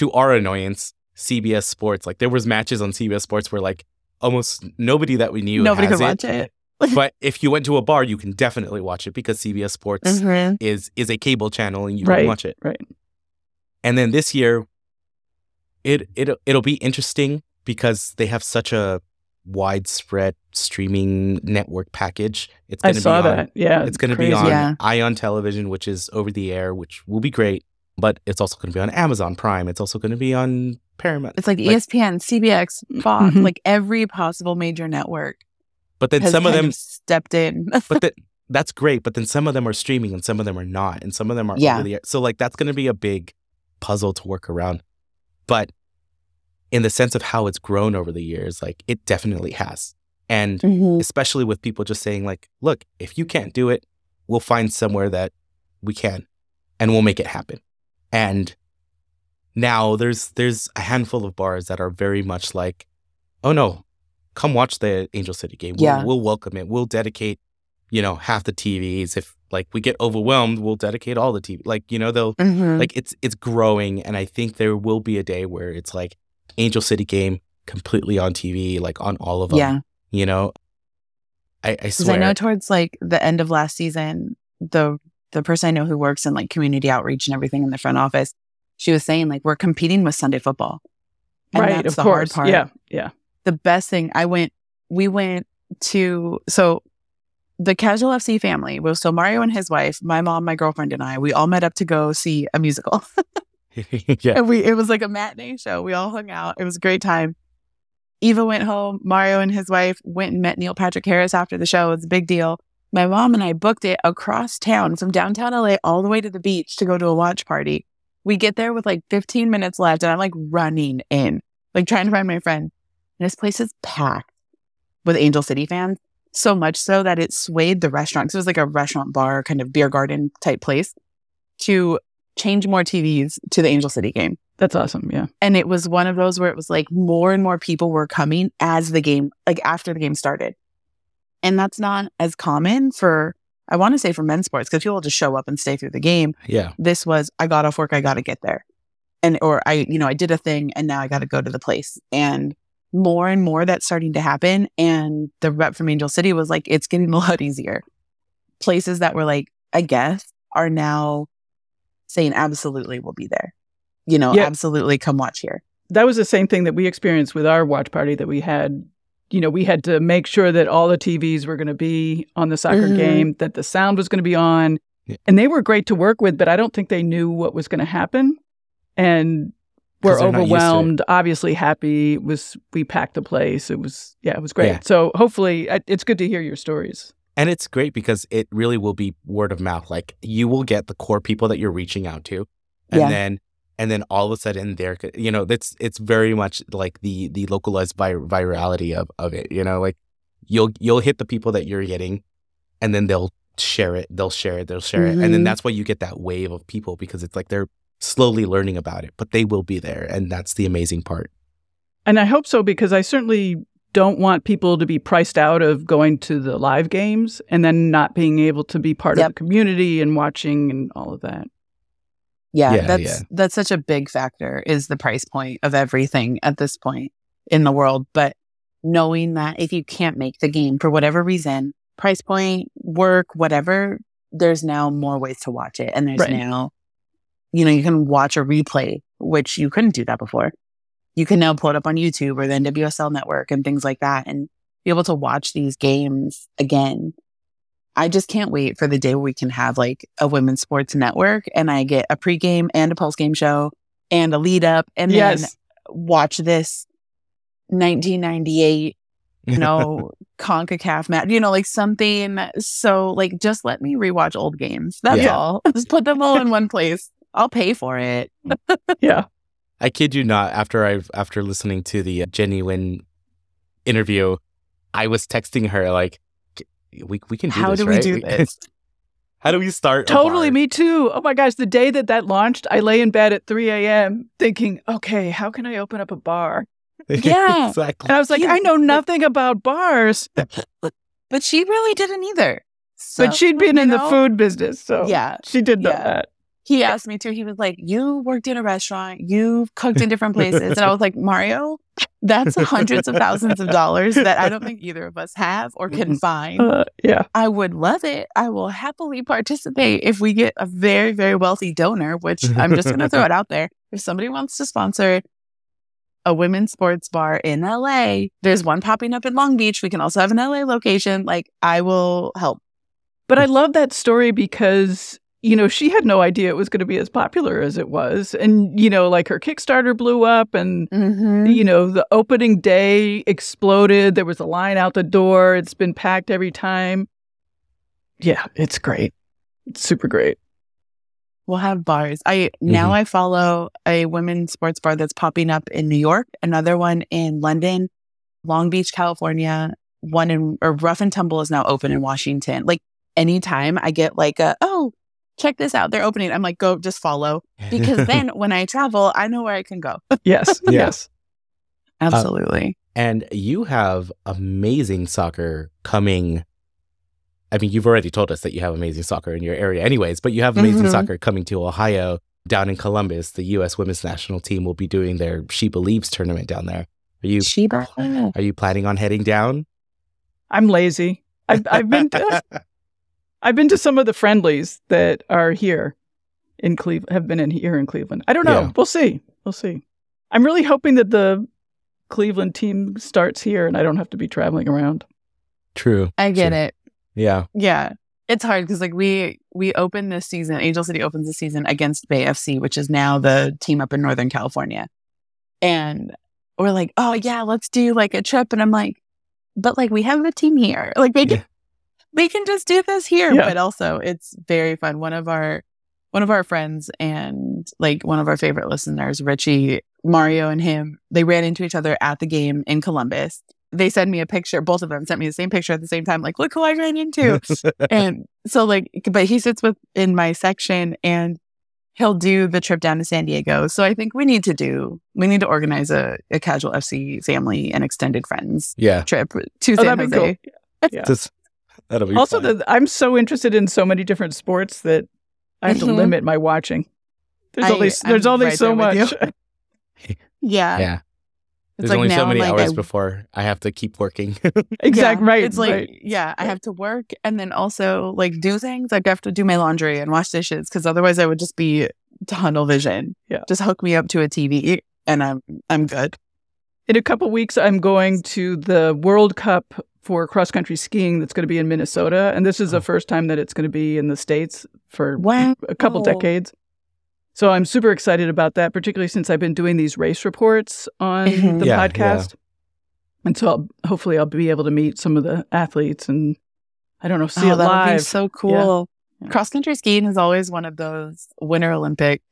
to our annoyance cbs sports like there was matches on cbs sports where like almost nobody that we knew Nobody could watch it. but if you went to a bar you can definitely watch it because cbs sports Mhm. is is a cable channel and you Right. can watch it Right. and then this year, it it it'll be interesting because they have such a widespread streaming network package. It's going to be saw on, that. Yeah. It's going to be on Yeah. Ion Television, which is over the air, which will be great. But it's also going to be on Amazon Prime. It's also going to be on Paramount. It's like Like- ESPN, CBX, Fox, Mhm. like every possible major network But then has some of kind them, stepped in. but that that's great. But then some of them are streaming and some of them are not, and some of them are Yeah. over the air. So like that's going to be a big puzzle to work around. But in the sense of how it's grown over the years, like it definitely has. And Mhm. especially with people just saying like, look, if you can't do it, we'll find somewhere that we can and we'll make it happen. And now there's there's a handful of bars that are very much like, oh no, come watch the Angel City game. We'll, Yeah. we'll welcome it. We'll dedicate, you know, half the TVs. If like we get overwhelmed, we'll dedicate all the TV. Like, you know, they'll Mhm. like it's it's growing and I think there will be a day where it's like Angel City game completely on TV, like on all of them. yeah. You know, I, I Because swear. I know towards like the end of last season, the the person I know who works in like community outreach and everything in the front office, she was saying like we're competing with Sunday football. And right. that's Of the course. hard part. Yeah. Yeah. The best thing I went, we went to so the Casual FC family was so Mario and his wife, my mom, my girlfriend, and I. We all met up to go see a musical. yeah. And we it was like a matinee show. We all hung out. It was a great time. Eva went home. Mario and his wife went and met Neil Patrick Harris after the show. It was a big deal. My mom and I booked it across town from downtown LA all the way to the beach to go to a watch party. We get there with like 15 minutes left, and I'm like running in, like trying to find my friend. And this place is packed with Angel City fans, so much so that it swayed the restaurant. 'cause it was like a restaurant bar, kind of beer garden type place, to change more TVs to the Angel City game. That's awesome. Yeah. And it was one of those where it was like more and more people were coming as the game, like after the game started. And that's not as common for, I want to say for men's sports, because people just show up and stay through the game. Yeah. This was, I got off work, I got to get there. And, or I, you know, I did a thing and now I got to go to the place. And more and more that's starting to happen. And the rep from Angel City was like, it's getting a lot easier. Places that were like, I guess, are now saying, absolutely, we'll be there. You know, Yeah. absolutely come watch here. that was the same thing that we experienced with our watch party that we had you know we had to make sure that all the tvs were going to be on the soccer Mhm. game that the sound was going to be on Yeah. and they were great to work with but i don't think they knew what was going to happen And were they're not used to it. overwhelmed obviously happy It was we packed the place it was yeah it was great Yeah. so hopefully it's good to hear your stories And it's great because it really will be word of mouth. Like you will get the core people that you're reaching out to. And Yeah. then and then all of a sudden they're you know, it's it's very much like the the localized vir- virality of of it. You know, like you'll you'll hit the people that you're getting and then they'll share it, they'll share it, they'll share it. And then Mhm. that's why you get that wave of people because it's like they're slowly learning about it, but they will be there. And that's the amazing part. And I hope so because I certainly don't want people to be priced out of going to the live games and then not being able to be part Yep. of the community and watching and all of that. Yeah, Yeah, that's yeah. that's such a big factor is the price point of everything at this point in the world. But knowing that if you can't make the game for whatever reason, price point, work, whatever, there's now more ways to watch it. And there's Right. now, you know, you can watch a replay, which you couldn't do that before. You can now pull it up on YouTube or the NWSL network and things like that and be able to watch these games again. I just can't wait for the day where we can have like a women's sports network and I get a pregame and a postgame show and a lead up and then watch this 1998, you know, CONCACAF match, you know, like something. So, like, just let me rewatch old games. That's Yeah. all. Just put them all in one place. I'll pay for it. Yeah. I kid you not. After I've after listening to the uh, Jenny Nguyen interview, I was texting her like, "We we can do How this, do we right? do this? How do we start? Totally, me too. Oh my gosh, the day that that launched, I lay in bed at 3 a.m. thinking, okay, how can I open up a bar? Yeah. exactly. And I was like, Yeah, I know nothing about bars, But she really didn't either. So, but she'd been you in the food business. So Yeah. she did know Yeah. that. He asked me to. He was like, You worked in a restaurant, you've cooked in different places. And I was like, Mario, that's hundreds of thousands of dollars that I don't think either of us have or can find. Uh, yeah. I would love it. I will happily participate if we get a very, very wealthy donor, which I'm just going to throw it out there. If somebody wants to sponsor a women's sports bar in LA, there's one popping up in Long Beach. We can also have an LA location. Like, I will help. But I love that story because, you know, she had no idea it was going to be as popular as it was. And, you know, like her Kickstarter blew up and, Mm-hmm. you know, the opening day exploded. There was a line out the door. It's been packed every time. Yeah, it's great. It's super great. We'll have bars. I now I follow a women's sports bar that's popping up in New York, another one in London, Long Beach, California, one in or Rough and Tumble is now open in Washington. Like anytime I get like a oh, check this out, they're opening. I'm like, go just follow. Because then when I travel, I know where I can go. Yes. Yes. Absolutely. and you have amazing soccer coming. I mean, you've already told us that you have amazing soccer in your area, anyways. But you have amazing Mhm. soccer coming to Ohio, down in Columbus. The U.S. Women's National Team will be doing their SheBelieves tournament down there. Are you Sheba. are you planning on heading down? I'm lazy. I've, I've been to, I've been to some of the friendlies that are here in Cleveland. Have been in here in Cleveland. I don't know. Yeah. We'll see. We'll see. I'm really hoping that the Cleveland team starts here and I don't have to be traveling around. True. I get True. it. Yeah. Yeah. It's hard because like we we open this season, Angel City opens the season against Bay FC, which is now the team up in Northern California. And we're like, oh yeah, let's do like a trip. And I'm like, but like we have a team here. Like they can Yeah. We can just do this here. Yeah. But also it's very fun. One of our one of our friends and like one of our favorite listeners, Richie, Mario and him, they ran into each other at the game in Columbus. They sent me a picture, both of them sent me the same picture at the same time, like, look who I ran into and so like but he sits with in my section and he'll do the trip down to san diego so i think we need to do we need to organize a, a casual fc family and extended friends yeah. trip to Oh, san jose cool. Yeah. That'll be Also, fun. the, I'm so interested in so many different sports that I have to Mhm. limit my watching. There's I- only there's I'm only right so there much. yeah, yeah. it's There's like only now so many like, hours I- before I have to keep working. exactly yeah, right. it's like right. yeah i have to work and then also like do things like i have to do my laundry and wash dishes because otherwise i would just be tunnel vision Yeah. just hook me up to a tv and i'm i'm good In a couple weeks, I'm going to the World Cup for cross country skiing that's going to be in Minnesota, and this is the Oh. first time that it's going to be in the states for Wow. a couple decades. So I'm super excited about that, particularly since I've been doing these race reports on Mhm. the Yeah, yeah. podcast. And so I'll, hopefully I'll be able to meet some of the athletes and I don't know, see oh, it that'll be live. so cool. Yeah. Cross country skiing is always one of those Winter Olympic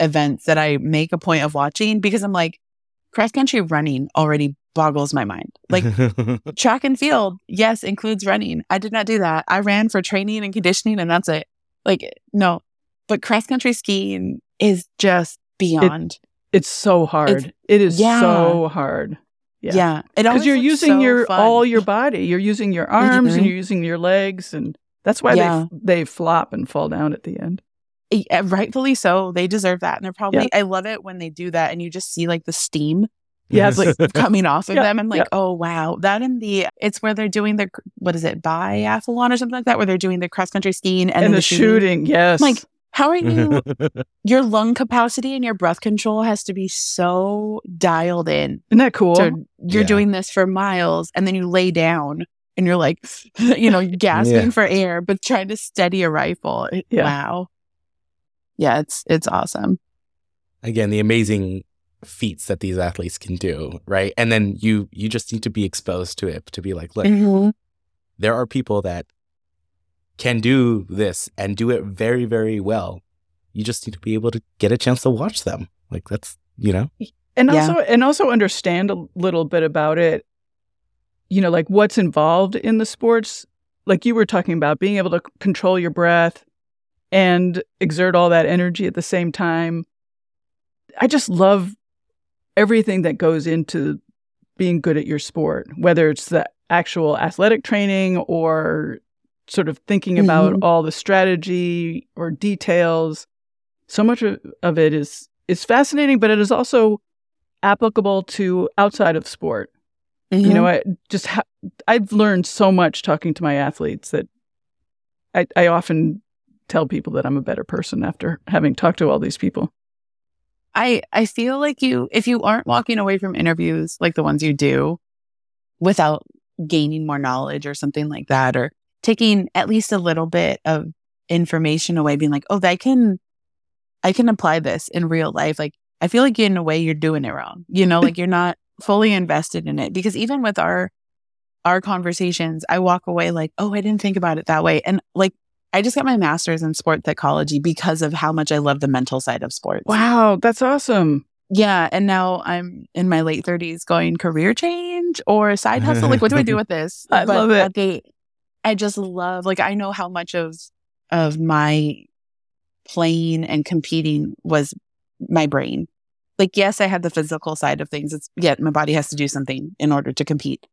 events that I make a point of watching because I'm like, cross country running already boggles my mind. Like track and field, yes, includes running. I did not do that. I ran for training and conditioning and that's it. Like, no. But cross country skiing is just beyond. It's so hard. it is yeah. so hard. yeah. Yeah. Because you're using so your fun. all your body. You're using your arms and you're using your legs and that's why Yeah. they they flop and fall down at the end. Eh, rightfully so. They deserve that. And they're probably, I love it when they do that and you just see like the steam Yes. like coming off of Yeah, them. I'm like, yeah. oh, wow. That and the, it's where they're doing their, what is it, biathlon or something like that, where they're doing the cross country skiing and, And, then the, shooting, yes. Like, how are you, your lung capacity and your breath control has to be so dialed in. Isn't that cool? So you're Yeah. doing this for miles and then you lay down and you're like, you know, gasping Yeah. for air, but trying to steady a rifle. Yeah. Wow. Yeah, it's it's awesome. Again, the amazing feats that these athletes can do, right? And then you you just need to be exposed to it to be like, look, Mhm. there are people that can do this and do it very, very well. You just need to be able to get a chance to watch them. Like that's you know, and Yeah. also and also understand a little bit about it you know like what's involved in the sports like you were talking about being able to control your breath and exert all that energy at the same time i just love everything that goes into being good at your sport whether it's the actual athletic training or sort of thinking about Mhm. all the strategy or details. So much of, it is is fascinating but it is also applicable to outside of sport. You know i just ha- i've learned so much talking to my athletes that I, I often tell people that i'm a better person after having talked to all these people I I feel like you if you aren't walking away from interviews like the ones you do without gaining more knowledge or something like that or taking at least a little bit of information away being like, "Oh, I can I can apply this in real life." Like I feel like in a way you're doing it wrong. You know, like you're not fully invested in it because even with our our conversations, I walk away like, "Oh, I didn't think about it that way." And like I just got my master's in sport psychology because of how much I love the mental side of sports. wow that's awesome Yeah. And now I'm in my late 30s going career change or side hustle. like, what do I do with this? I love it. the- I just love, like, I know how much of, of my playing and competing was my brain. Like, yes, I had the physical side of things. It's, yeah, my body has to do something in order to compete.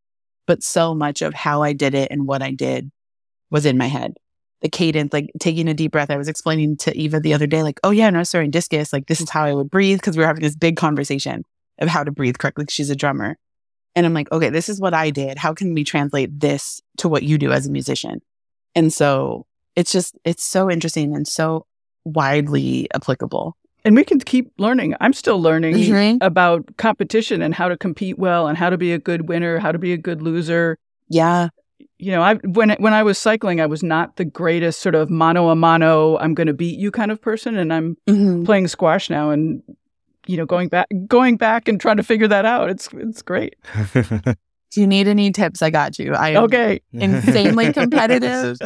But so much of how I did it and what I did was in my head. The cadence, like taking a deep breath. I was explaining to Eva the other day, like, oh yeah, no, sorry, discus, like this is how I would breathe because we were having this big conversation of how to breathe correctly. She's a drummer. And I'm like, okay, this is what I did. How can we translate this to what you do as a musician? And so it's just, it's so interesting and so widely applicable. and we can keep learning i'm still learning Mhm. about competition and how to compete well and how to be a good winner how to be a good loser Yeah. You know, I when when I was cycling, I was not the greatest sort of mano a mano, I'm going to beat you kind of person, and I'm Mhm. playing squash now, and you know, going back going back and trying to figure that out. It's it's great. Do you need any tips, I got you. I Okay, insanely competitive.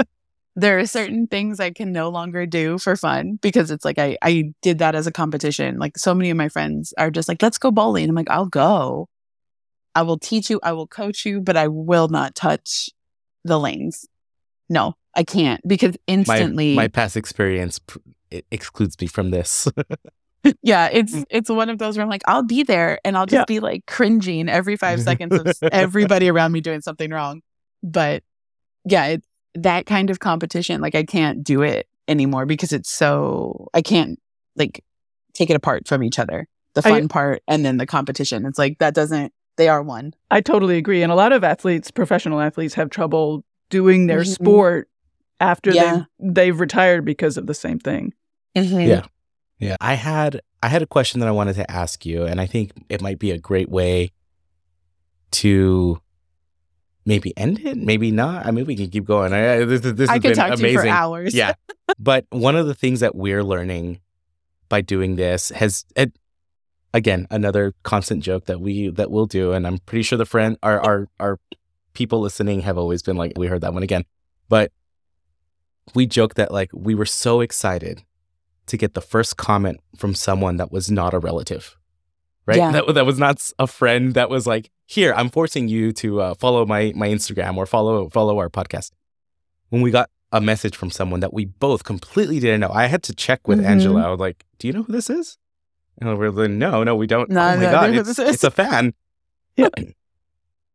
There are certain things I can no longer do for fun because it's like I, I did that as a competition. Like so many of my friends are just like, let's go bowling. I'm like, I'll go. I will teach you, I will coach you, but I will not touch the lanes. No, I can't because instantly my past experience pr- it excludes me from this. Yeah, it's it's one of those where I'm like, I'll be there and I'll just Yeah. be like cringing every five seconds of everybody around me doing something wrong. But yeah, it, that kind of competition, like I can't do it anymore because it's so I can't like take it apart from each other. The I- fun part and then the competition. It's like that doesn't they are one. I totally agree. And a lot of athletes, professional athletes, have trouble doing their Mhm. sport after Yeah. they've they've retired because of the same thing. Yeah. Yeah, I had I had a question that I wanted to ask you, and I think it might be a great way to maybe end it, maybe not. I mean, we can keep going. I, I- this this I has could been talk to you amazing. for hours. yeah, but one of the things that we're learning by doing this has, it, again, another constant joke that we that we'll do, and I'm pretty sure the friend our our our people listening have always been like, we heard that one again, but we joke that like we were so excited to get the first comment from someone that was not a relative, right? Yeah. That that was not a friend that was like, here, I'm forcing you to uh, follow my my Instagram or follow follow our podcast. When we got a message from someone that we both completely didn't know. I had to check with Mhm. Angela. I was like, "Do you know who this is?" And we're like, "No, no, we don't." No, oh my no, god, it's, it's a fan. Yeah.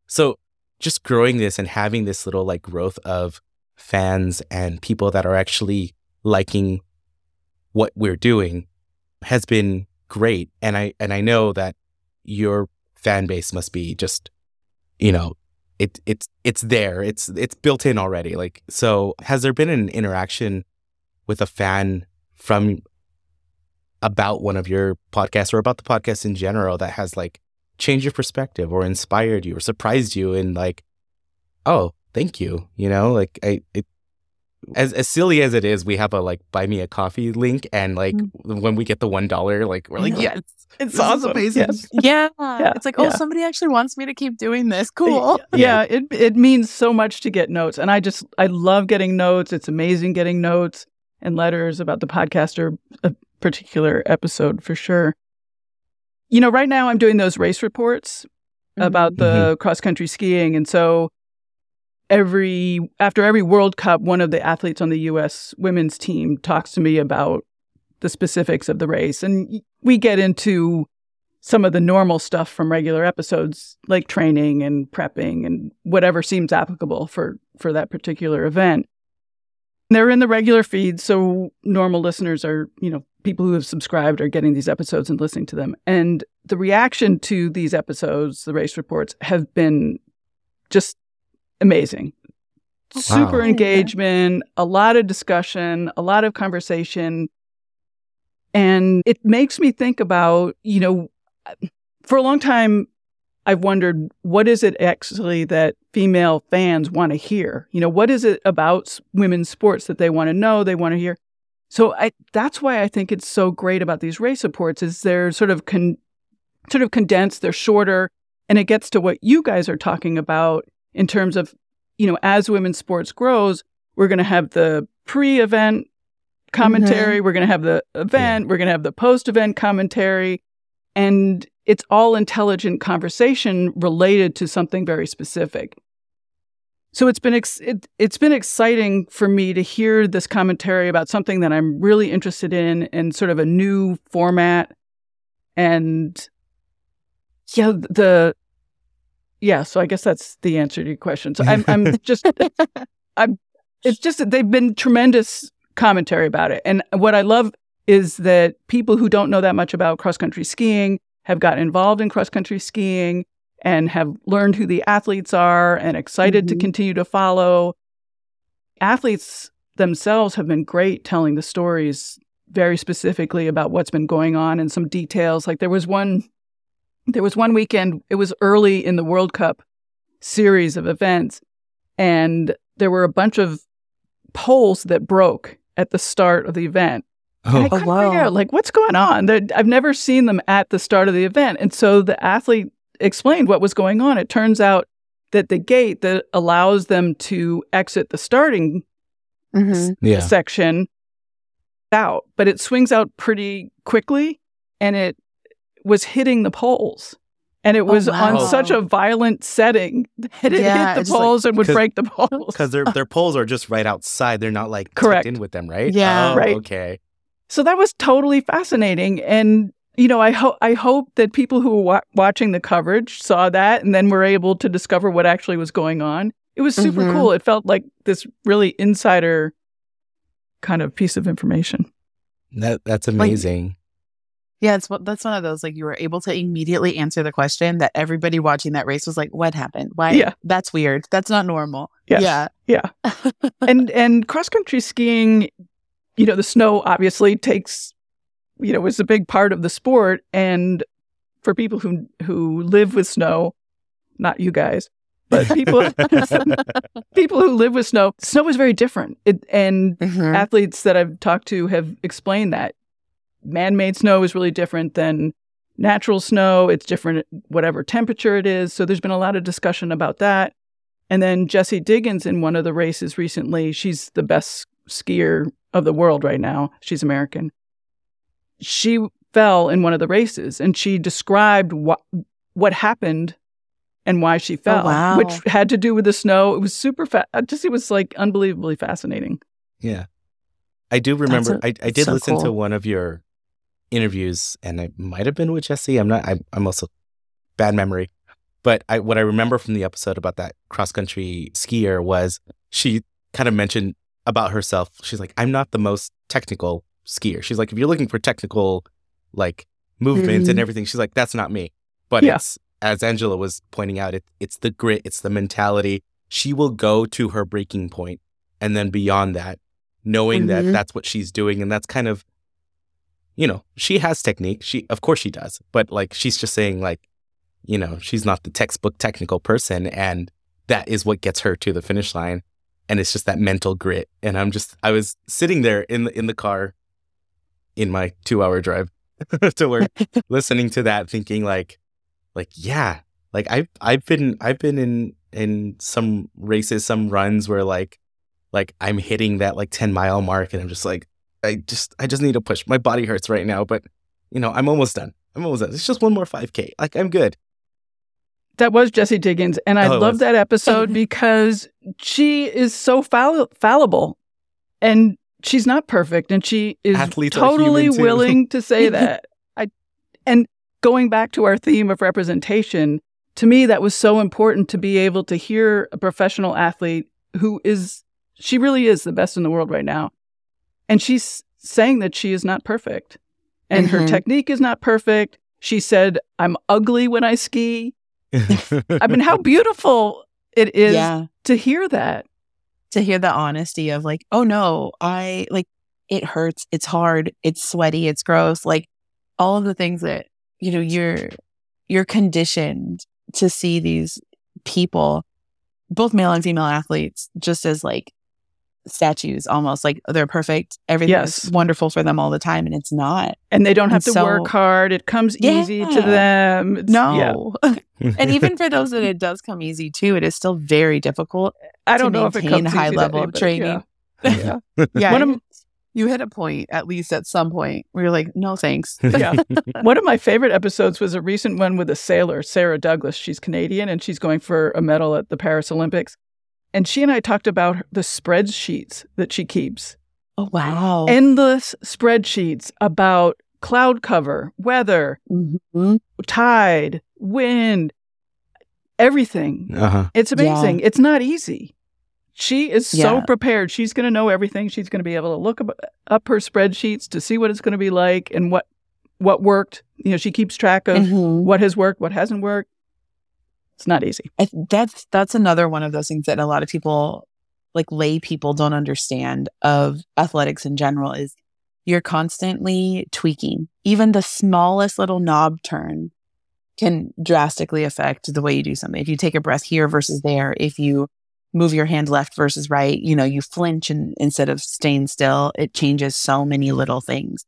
So just growing this and having this little like growth of fans and people that are actually liking what we're doing has been great. And I and I know that your fan base must be just, you know, it it's it's there. It's it's built in already. Like so has there been an interaction with a fan from about one of your podcasts or about the podcast in general that has like changed your perspective or inspired you or surprised you in like, oh, thank you. You know, like I it as as silly as it is, we have a like buy me a coffee link and like mm-hmm. when we get the one dollar, like we're like, Yeah. yes, It's this is amazing. Yes. Yeah. Yeah, It's like, oh, yeah. somebody actually wants me to keep doing this. Cool. Yeah, it it means so much to get notes, and I just I love getting notes. It's amazing getting notes and letters about the podcast or a uh, particular episode for sure. You know, right now I'm doing those race reports mm-hmm. about the mm-hmm. cross country skiing, and so every after every World Cup, one of the athletes on the U.S. women's team talks to me about the specifics of the race, and we get into some of the normal stuff from regular episodes like training and prepping and whatever seems applicable for for that particular event they're in the regular feed so normal listeners are you know people who have subscribed are getting these episodes and listening to them. And the reaction to these episodes the race reports have been just amazing. Super engagement a lot of discussion a lot of conversation. And it makes me think about you know for a long time i've wondered what is it actually that female fans want to hear. You know what is it about women's sports that they want to know they want to hear? So I, that's why i think it's so great about these race reports is they're sort of con, sort of condensed they're shorter and it gets to what you guys are talking about in terms of you know as women's sports grows we're going to have the pre-event commentary mm-hmm. we're going to have the event we're going to have the post-event commentary and it's all intelligent conversation related to something very specific. So it's been ex- it, it's been exciting for me to hear this commentary about something that I'm really interested in and sort of a new format and yeah the yeah so I guess that's the answer to your question. So I'm I'm just I'm it's just that they've been tremendous commentary about it. And what I love is that people who don't know that much about cross country skiing have gotten involved in cross country skiing and have learned who the athletes are and excited to Mhm. continue to follow. Athletes themselves have been great telling the stories very specifically about what's been going on and some details. Like there was one there was one weekend, it was early in the World Cup series of events, and there were a bunch of poles that broke at the start of the event. And I Oh, couldn't wow. figure out like what's going on. They're- I've never seen them at the start of the event, and so the athlete explained what was going on. It turns out that the gate that allows them to exit the starting Mhm. yeah. section out, but it swings out pretty quickly, and it was hitting the poles. And it Oh, was on such a violent setting that it Yeah, hit it's the like- poles and would break the poles. Because their their poles are just right outside. They're not like Correct. in with them, right? Yeah. Oh, Right. Okay. So that was totally fascinating. And, you know, I, ho- I hope that people who were wa- watching the coverage saw that and then were able to discover what actually was going on. It was super Mhm. cool. It felt like this really insider kind of piece of information. That that's amazing. Yeah, it's what that's one of those like you were able to immediately answer the question that everybody watching that race was like, "What happened? Why? Yeah. that's weird. That's not normal." Yeah. Yeah, and and cross country skiing, you know, the snow obviously takes, you know, is a big part of the sport. And for people who who live with snow, not you guys, but people people who live with snow, snow is very different. It, and Mhm. athletes that I've talked to have explained that man-made snow is really different than natural snow. It's different whatever temperature it is. So there's been a lot of discussion about that. And then Jessie Diggins in one of the races recently, she's the best skier of the world right now. She's American. She fell in one of the races and she described what what happened and why she oh, fell, wow. which had to do with the snow. It was super fast. just it was like unbelievably fascinating. Yeah. I do remember a- I, I did so listen to one of your interviews and it might have been with Jessie. I'm not I'm, I'm also bad memory. But I what I remember from the episode about that cross country skier was she kind of mentioned about herself. She's like, I'm not the most technical skier. She's like, if you're looking for technical like movements and Mhm. everything, she's like, that's not me. But Yeah. it's as Angela was pointing out, it, it's the grit, it's the mentality. She will go to her breaking point and then beyond that, knowing that Mhm. that's what she's doing. And that's kind of, you know, she has technique. She, of course, she does. But like, she's just saying, like, you know, she's not the textbook technical person. And that is what gets her to the finish line. And it's just that mental grit. And I'm just, I was sitting there in the, in the car in my two hour drive to work, listening to that, thinking like, like, yeah, like I've, I've been, I've been in, in some races, some runs where like, like I'm hitting that like 10 mile mark and I'm just like, I just, I just need to push. My body hurts right now, but you know, I'm almost done. I'm almost done. It's just one more 5K. Like I'm good. That was Jessie Diggins, and I Oh, love that episode because she is so fall- fallible, and she's not perfect, and she is Athletes totally willing to say that. I and going back to our theme of representation, to me that was so important to be able to hear a professional athlete who is she really is the best in the world right now, and she's saying that she is not perfect, and her Mhm. technique is not perfect. She said, "I'm ugly when I ski." I mean, how beautiful it is yeah. to hear that. To hear the honesty of like, oh no, I like it hurts, it's hard, it's sweaty, it's gross, like all of the things that, you know, you're you're conditioned to see these people, both male and female athletes, just as like statues almost like they're perfect. Everything's Yes. wonderful for them all the time. And it's not. And they don't have And to so- work hard. It comes easy to them. It's- yeah. No. and even for those that it does come easy too, it is still very difficult. I don't know if it comes high easy to level anybody, training. Yeah. Yeah. One of- you- you hit a point, at least at some point, where you're like, no thanks. yeah. One of my favorite episodes was a recent one with a sailor, Sarah Douglas. She's Canadian and she's going for a medal at the Paris Olympics. And she and I talked about the spreadsheets that she keeps. Oh wow. Endless spreadsheets about cloud cover, weather, Mhm. tide, wind, everything. uh-huh. It's Yeah. amazing. It's not easy. She is so prepared. She's going to know everything. She's going to be able to look up, up her spreadsheets to see what it's going to be like and what what worked. You know, she keeps track of Mhm. what has worked, what hasn't worked. It's not easy. I th- that's that's another one of those things that a lot of people, like lay people, don't understand of athletics in general. Is you're constantly tweaking. Even the smallest little knob turn can drastically affect the way you do something. If you take a breath here versus there, if you move your hand left versus right, you know, you flinch and instead of staying still, it changes so many little things.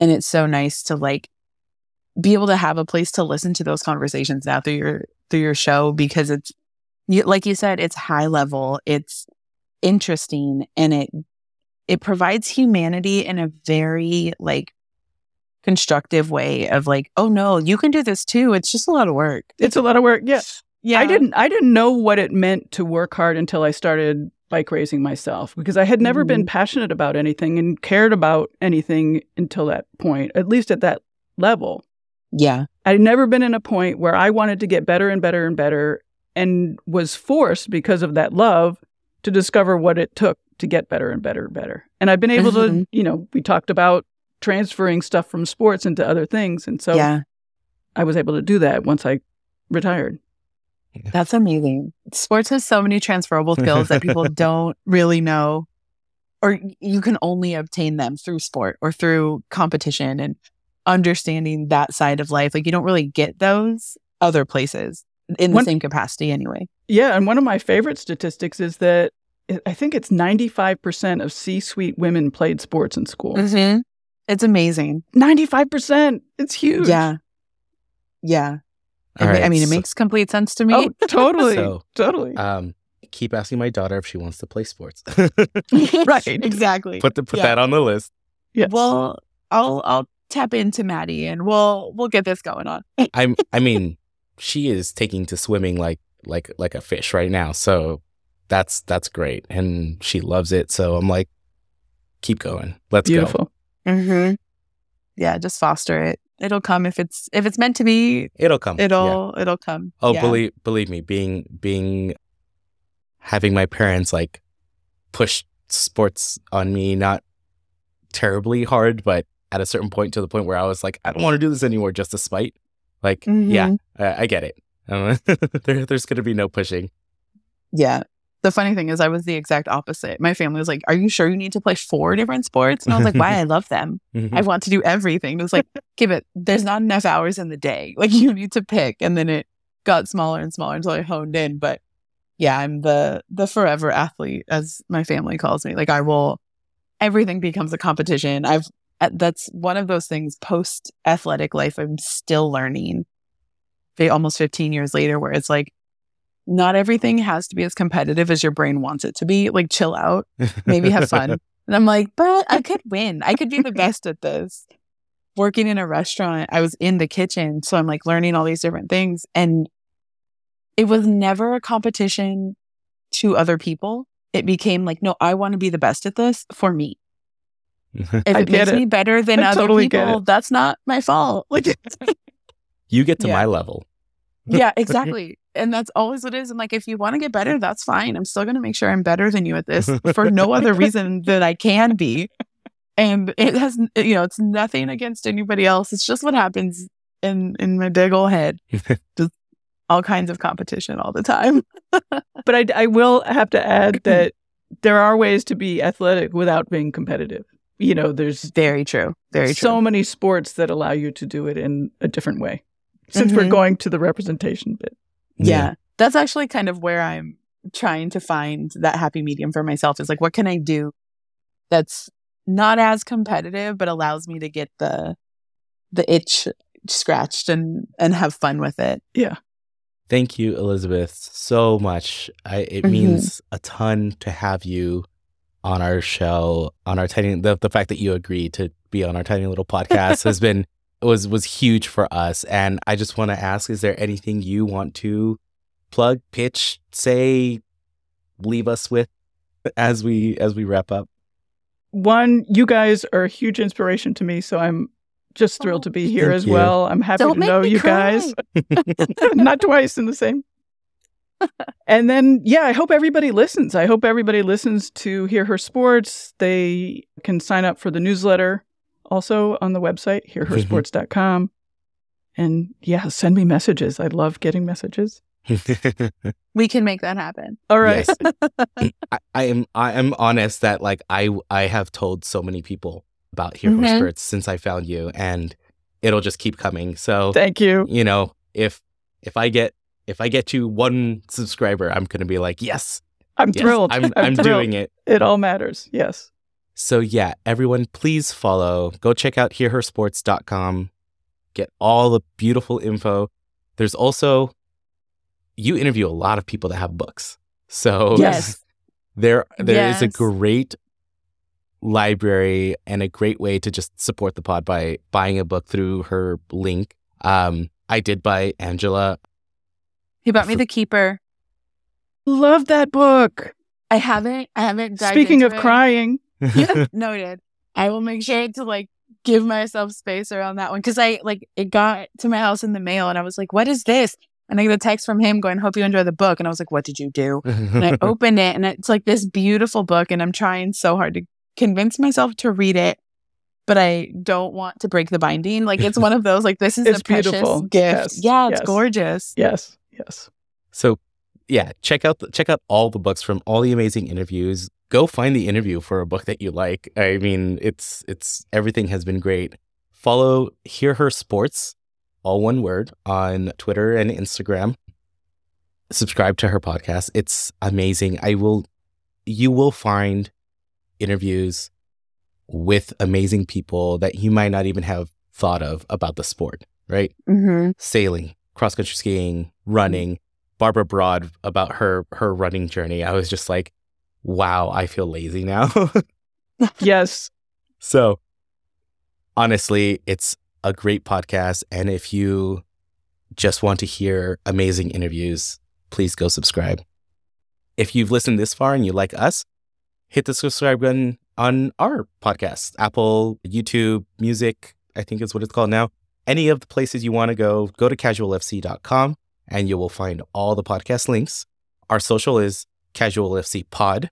And it's so nice to like be able to have a place to listen to those conversations now through your through your show because it's you, like you said, it's high level, it's interesting, and it it provides humanity in a very like constructive way of like, oh no, you can do this too. It's just a lot of work. It's a lot of work. Yeah. Yeah, I didn't I didn't know what it meant to work hard until I started bike racing myself because I had never been mm-hmm. passionate about anything and cared about anything until that point, at least at that level. Yeah, I'd never been in a point where I wanted to get better and better and better and was forced because of that love to discover what it took to get better and better and better. And I've been able to, Mhm. you know, we talked about transferring stuff from sports into other things. And so yeah, I was able to do that once I retired. that's amazing. Sports has so many transferable skills that people don't really know, or you can only obtain them through sport or through competition and understanding that side of life. Like you don't really get those other places in the One- same capacity anyway. Yeah, and one of my favorite statistics is that I think it's 95% of C-suite women played sports in school. Mm-hmm. It's amazing. 95%. It's huge. Yeah. Yeah. It right, I mean, it makes complete sense to me. Oh, totally. So, totally. Um, keep asking my daughter if she wants to play sports. right. Exactly. put the, put Yeah. that on the list. yes. Well, I'll I'll tap into Maddie and we'll we'll get this going on. I'm I mean, she is taking to swimming like like like a fish right now. So that's that's great, and she loves it. So I'm like, keep going. Let's go. Beautiful. Mm-hmm. Yeah, just foster it. It'll come if it's if it's meant to be. It'll come. It'll it'll come. Oh, Yeah. believe believe me, being being having my parents like push sports on me, not terribly hard, but at a certain point to the point where I was like, I don't want to do this anymore, just to spite. Like, yeah, Mm-hmm. I, I get it. Um, there, there's gonna be no pushing. Yeah. The funny thing is, I was the exact opposite. My family was like, "Are you sure you need to play four different sports?" And I was like, "Why? I love them. Mhm. I want to do everything." It was like, "Give it. There's not enough hours in the day. Like you need to pick." And then it got smaller and smaller until I honed in. But yeah, I'm the the forever athlete, as my family calls me. Like I will. Everything becomes a competition. I've Uh, that's one of those things post athletic life. I'm still learning. Almost 15 years later, where it's like not everything has to be as competitive as your brain wants it to be. Like, chill out, maybe have fun. and I'm like, but I could win. I could be the best at this. Working in a restaurant, I was in the kitchen. So I'm like learning all these different things. And it was never a competition to other people. It became like, no, I want to be the best at this for me. If it get makes it. me better than I other totally people, that's not my fault. Like, you get to Yeah. my level. yeah, exactly. And that's always what it is. I'm like, if you want to get better, that's fine. I'm still going to make sure I'm better than you at this for no other reason than I can be. And it has, you know, it's nothing against anybody else. It's just what happens in in my big old head. just all kinds of competition all the time. But I, I will have to add that there are ways to be athletic without being competitive. You know, there's Very true. Very true. so true. many sports that allow you to do it in a different way. Since we're Mhm. going to the representation bit. yeah. That's actually kind of where I'm trying to find that happy medium for myself is like, what can I do that's not as competitive, but allows me to get the the itch scratched and and have fun with it. Yeah. Thank you, Elizabeth, so much. I, it Mhm. means a ton to have you on our show, on our tiny. The, the fact that you agreed to be on our tiny little podcast has been was was huge for us. And I just want to ask: Is there anything you want to plug, pitch, say, leave us with as we as we wrap up? One, you guys are a huge inspiration to me, so I'm just thrilled oh, to be here Thank as you. well. I'm happy Don't to know you cry. guys. Not twice in the same. And then, yeah, I hope everybody listens. I hope everybody listens to Hear Her Sports. They can sign up for the newsletter also on the website, hearhersports.com. And yeah, send me messages. I love getting messages. We can make that happen. All right. Yes. I, I am I am honest that like I I have told so many people about Hear Her Mhm. Sports since I found you and it'll just keep coming. So Thank you. you know, if if I get if I get to one subscriber, I'm gonna be like, yes, I'm yes, thrilled. I'm I'm, thrilled. doing it. It all matters. Yes. So yeah, everyone please follow. Go check out hearhersports.com. Get all the beautiful info. There's also you interview a lot of people that have books. So Yes. there there is a great library and a great way to just support the pod by buying a book through her link. Um I did buy Angela. He bought me the keeper. Love that book. I haven't I haven't Speaking of it. crying, yeah, noted. I will make sure to like give myself space around that one because I like it got to my house in the mail and I was like, "What is this?" And I get a text from him going, "Hope you enjoy the book." And I was like, "What did you do?" And I opened it and it's like this beautiful book, and I'm trying so hard to convince myself to read it, but I don't want to break the binding. Like it's one of those like this is It's a precious beautiful. gift. Yes, Yeah, it's yes. gorgeous. yes, yes. So, yeah, check out the, check out all the books from all the amazing interviews. Go find the interview for a book that you like. I mean, it's it's everything has been great. Follow Hear Her Sports, all one word, on Twitter and Instagram. Subscribe to her podcast. It's amazing. I will you will find interviews with amazing people that you might not even have thought of about the sport, right? Mm-hmm. sailing, cross country skiing, running. Barbara Broad about her her running journey. I was just like, wow, I feel lazy now. Yes. so honestly, it's a great podcast. And if you just want to hear amazing interviews, please go subscribe. If you've listened this far and you like us, hit the subscribe button on our podcast, Apple, YouTube, Music, I think is what it's called now. Any of the places you want to go, go to casualfc.com and you will find all the podcast links. Our social is casualfc pod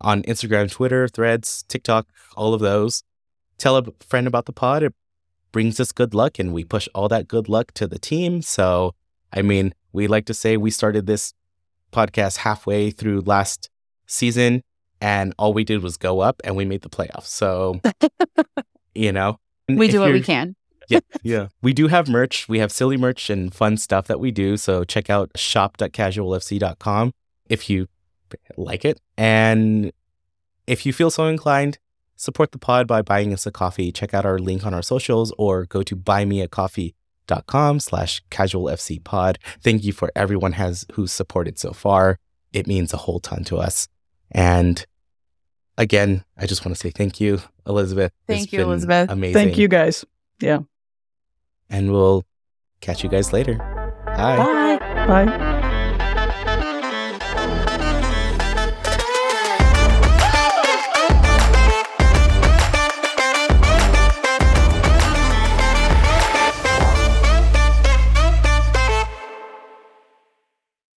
on Instagram, Twitter, Threads, TikTok, all of those. Tell a friend about the pod. It brings us good luck and we push all that good luck to the team. So, I mean, we like to say we started this podcast halfway through last season and all we did was go up and we made the playoffs. So, you know, we do what we can. Yeah, yeah. We do have merch. We have silly merch and fun stuff that we do. So check out shop.casualfc.com if you like it. And if you feel so inclined, support the pod by buying us a coffee. Check out our link on our socials or go to buymeacoffee.com slash casualfcpod. Thank you for everyone has who's supported so far. It means a whole ton to us. And again, I just want to say thank you, Elizabeth. Thank It's you, been Elizabeth. Amazing Thank you guys. And we'll catch you guys later. Bye. Bye. Bye.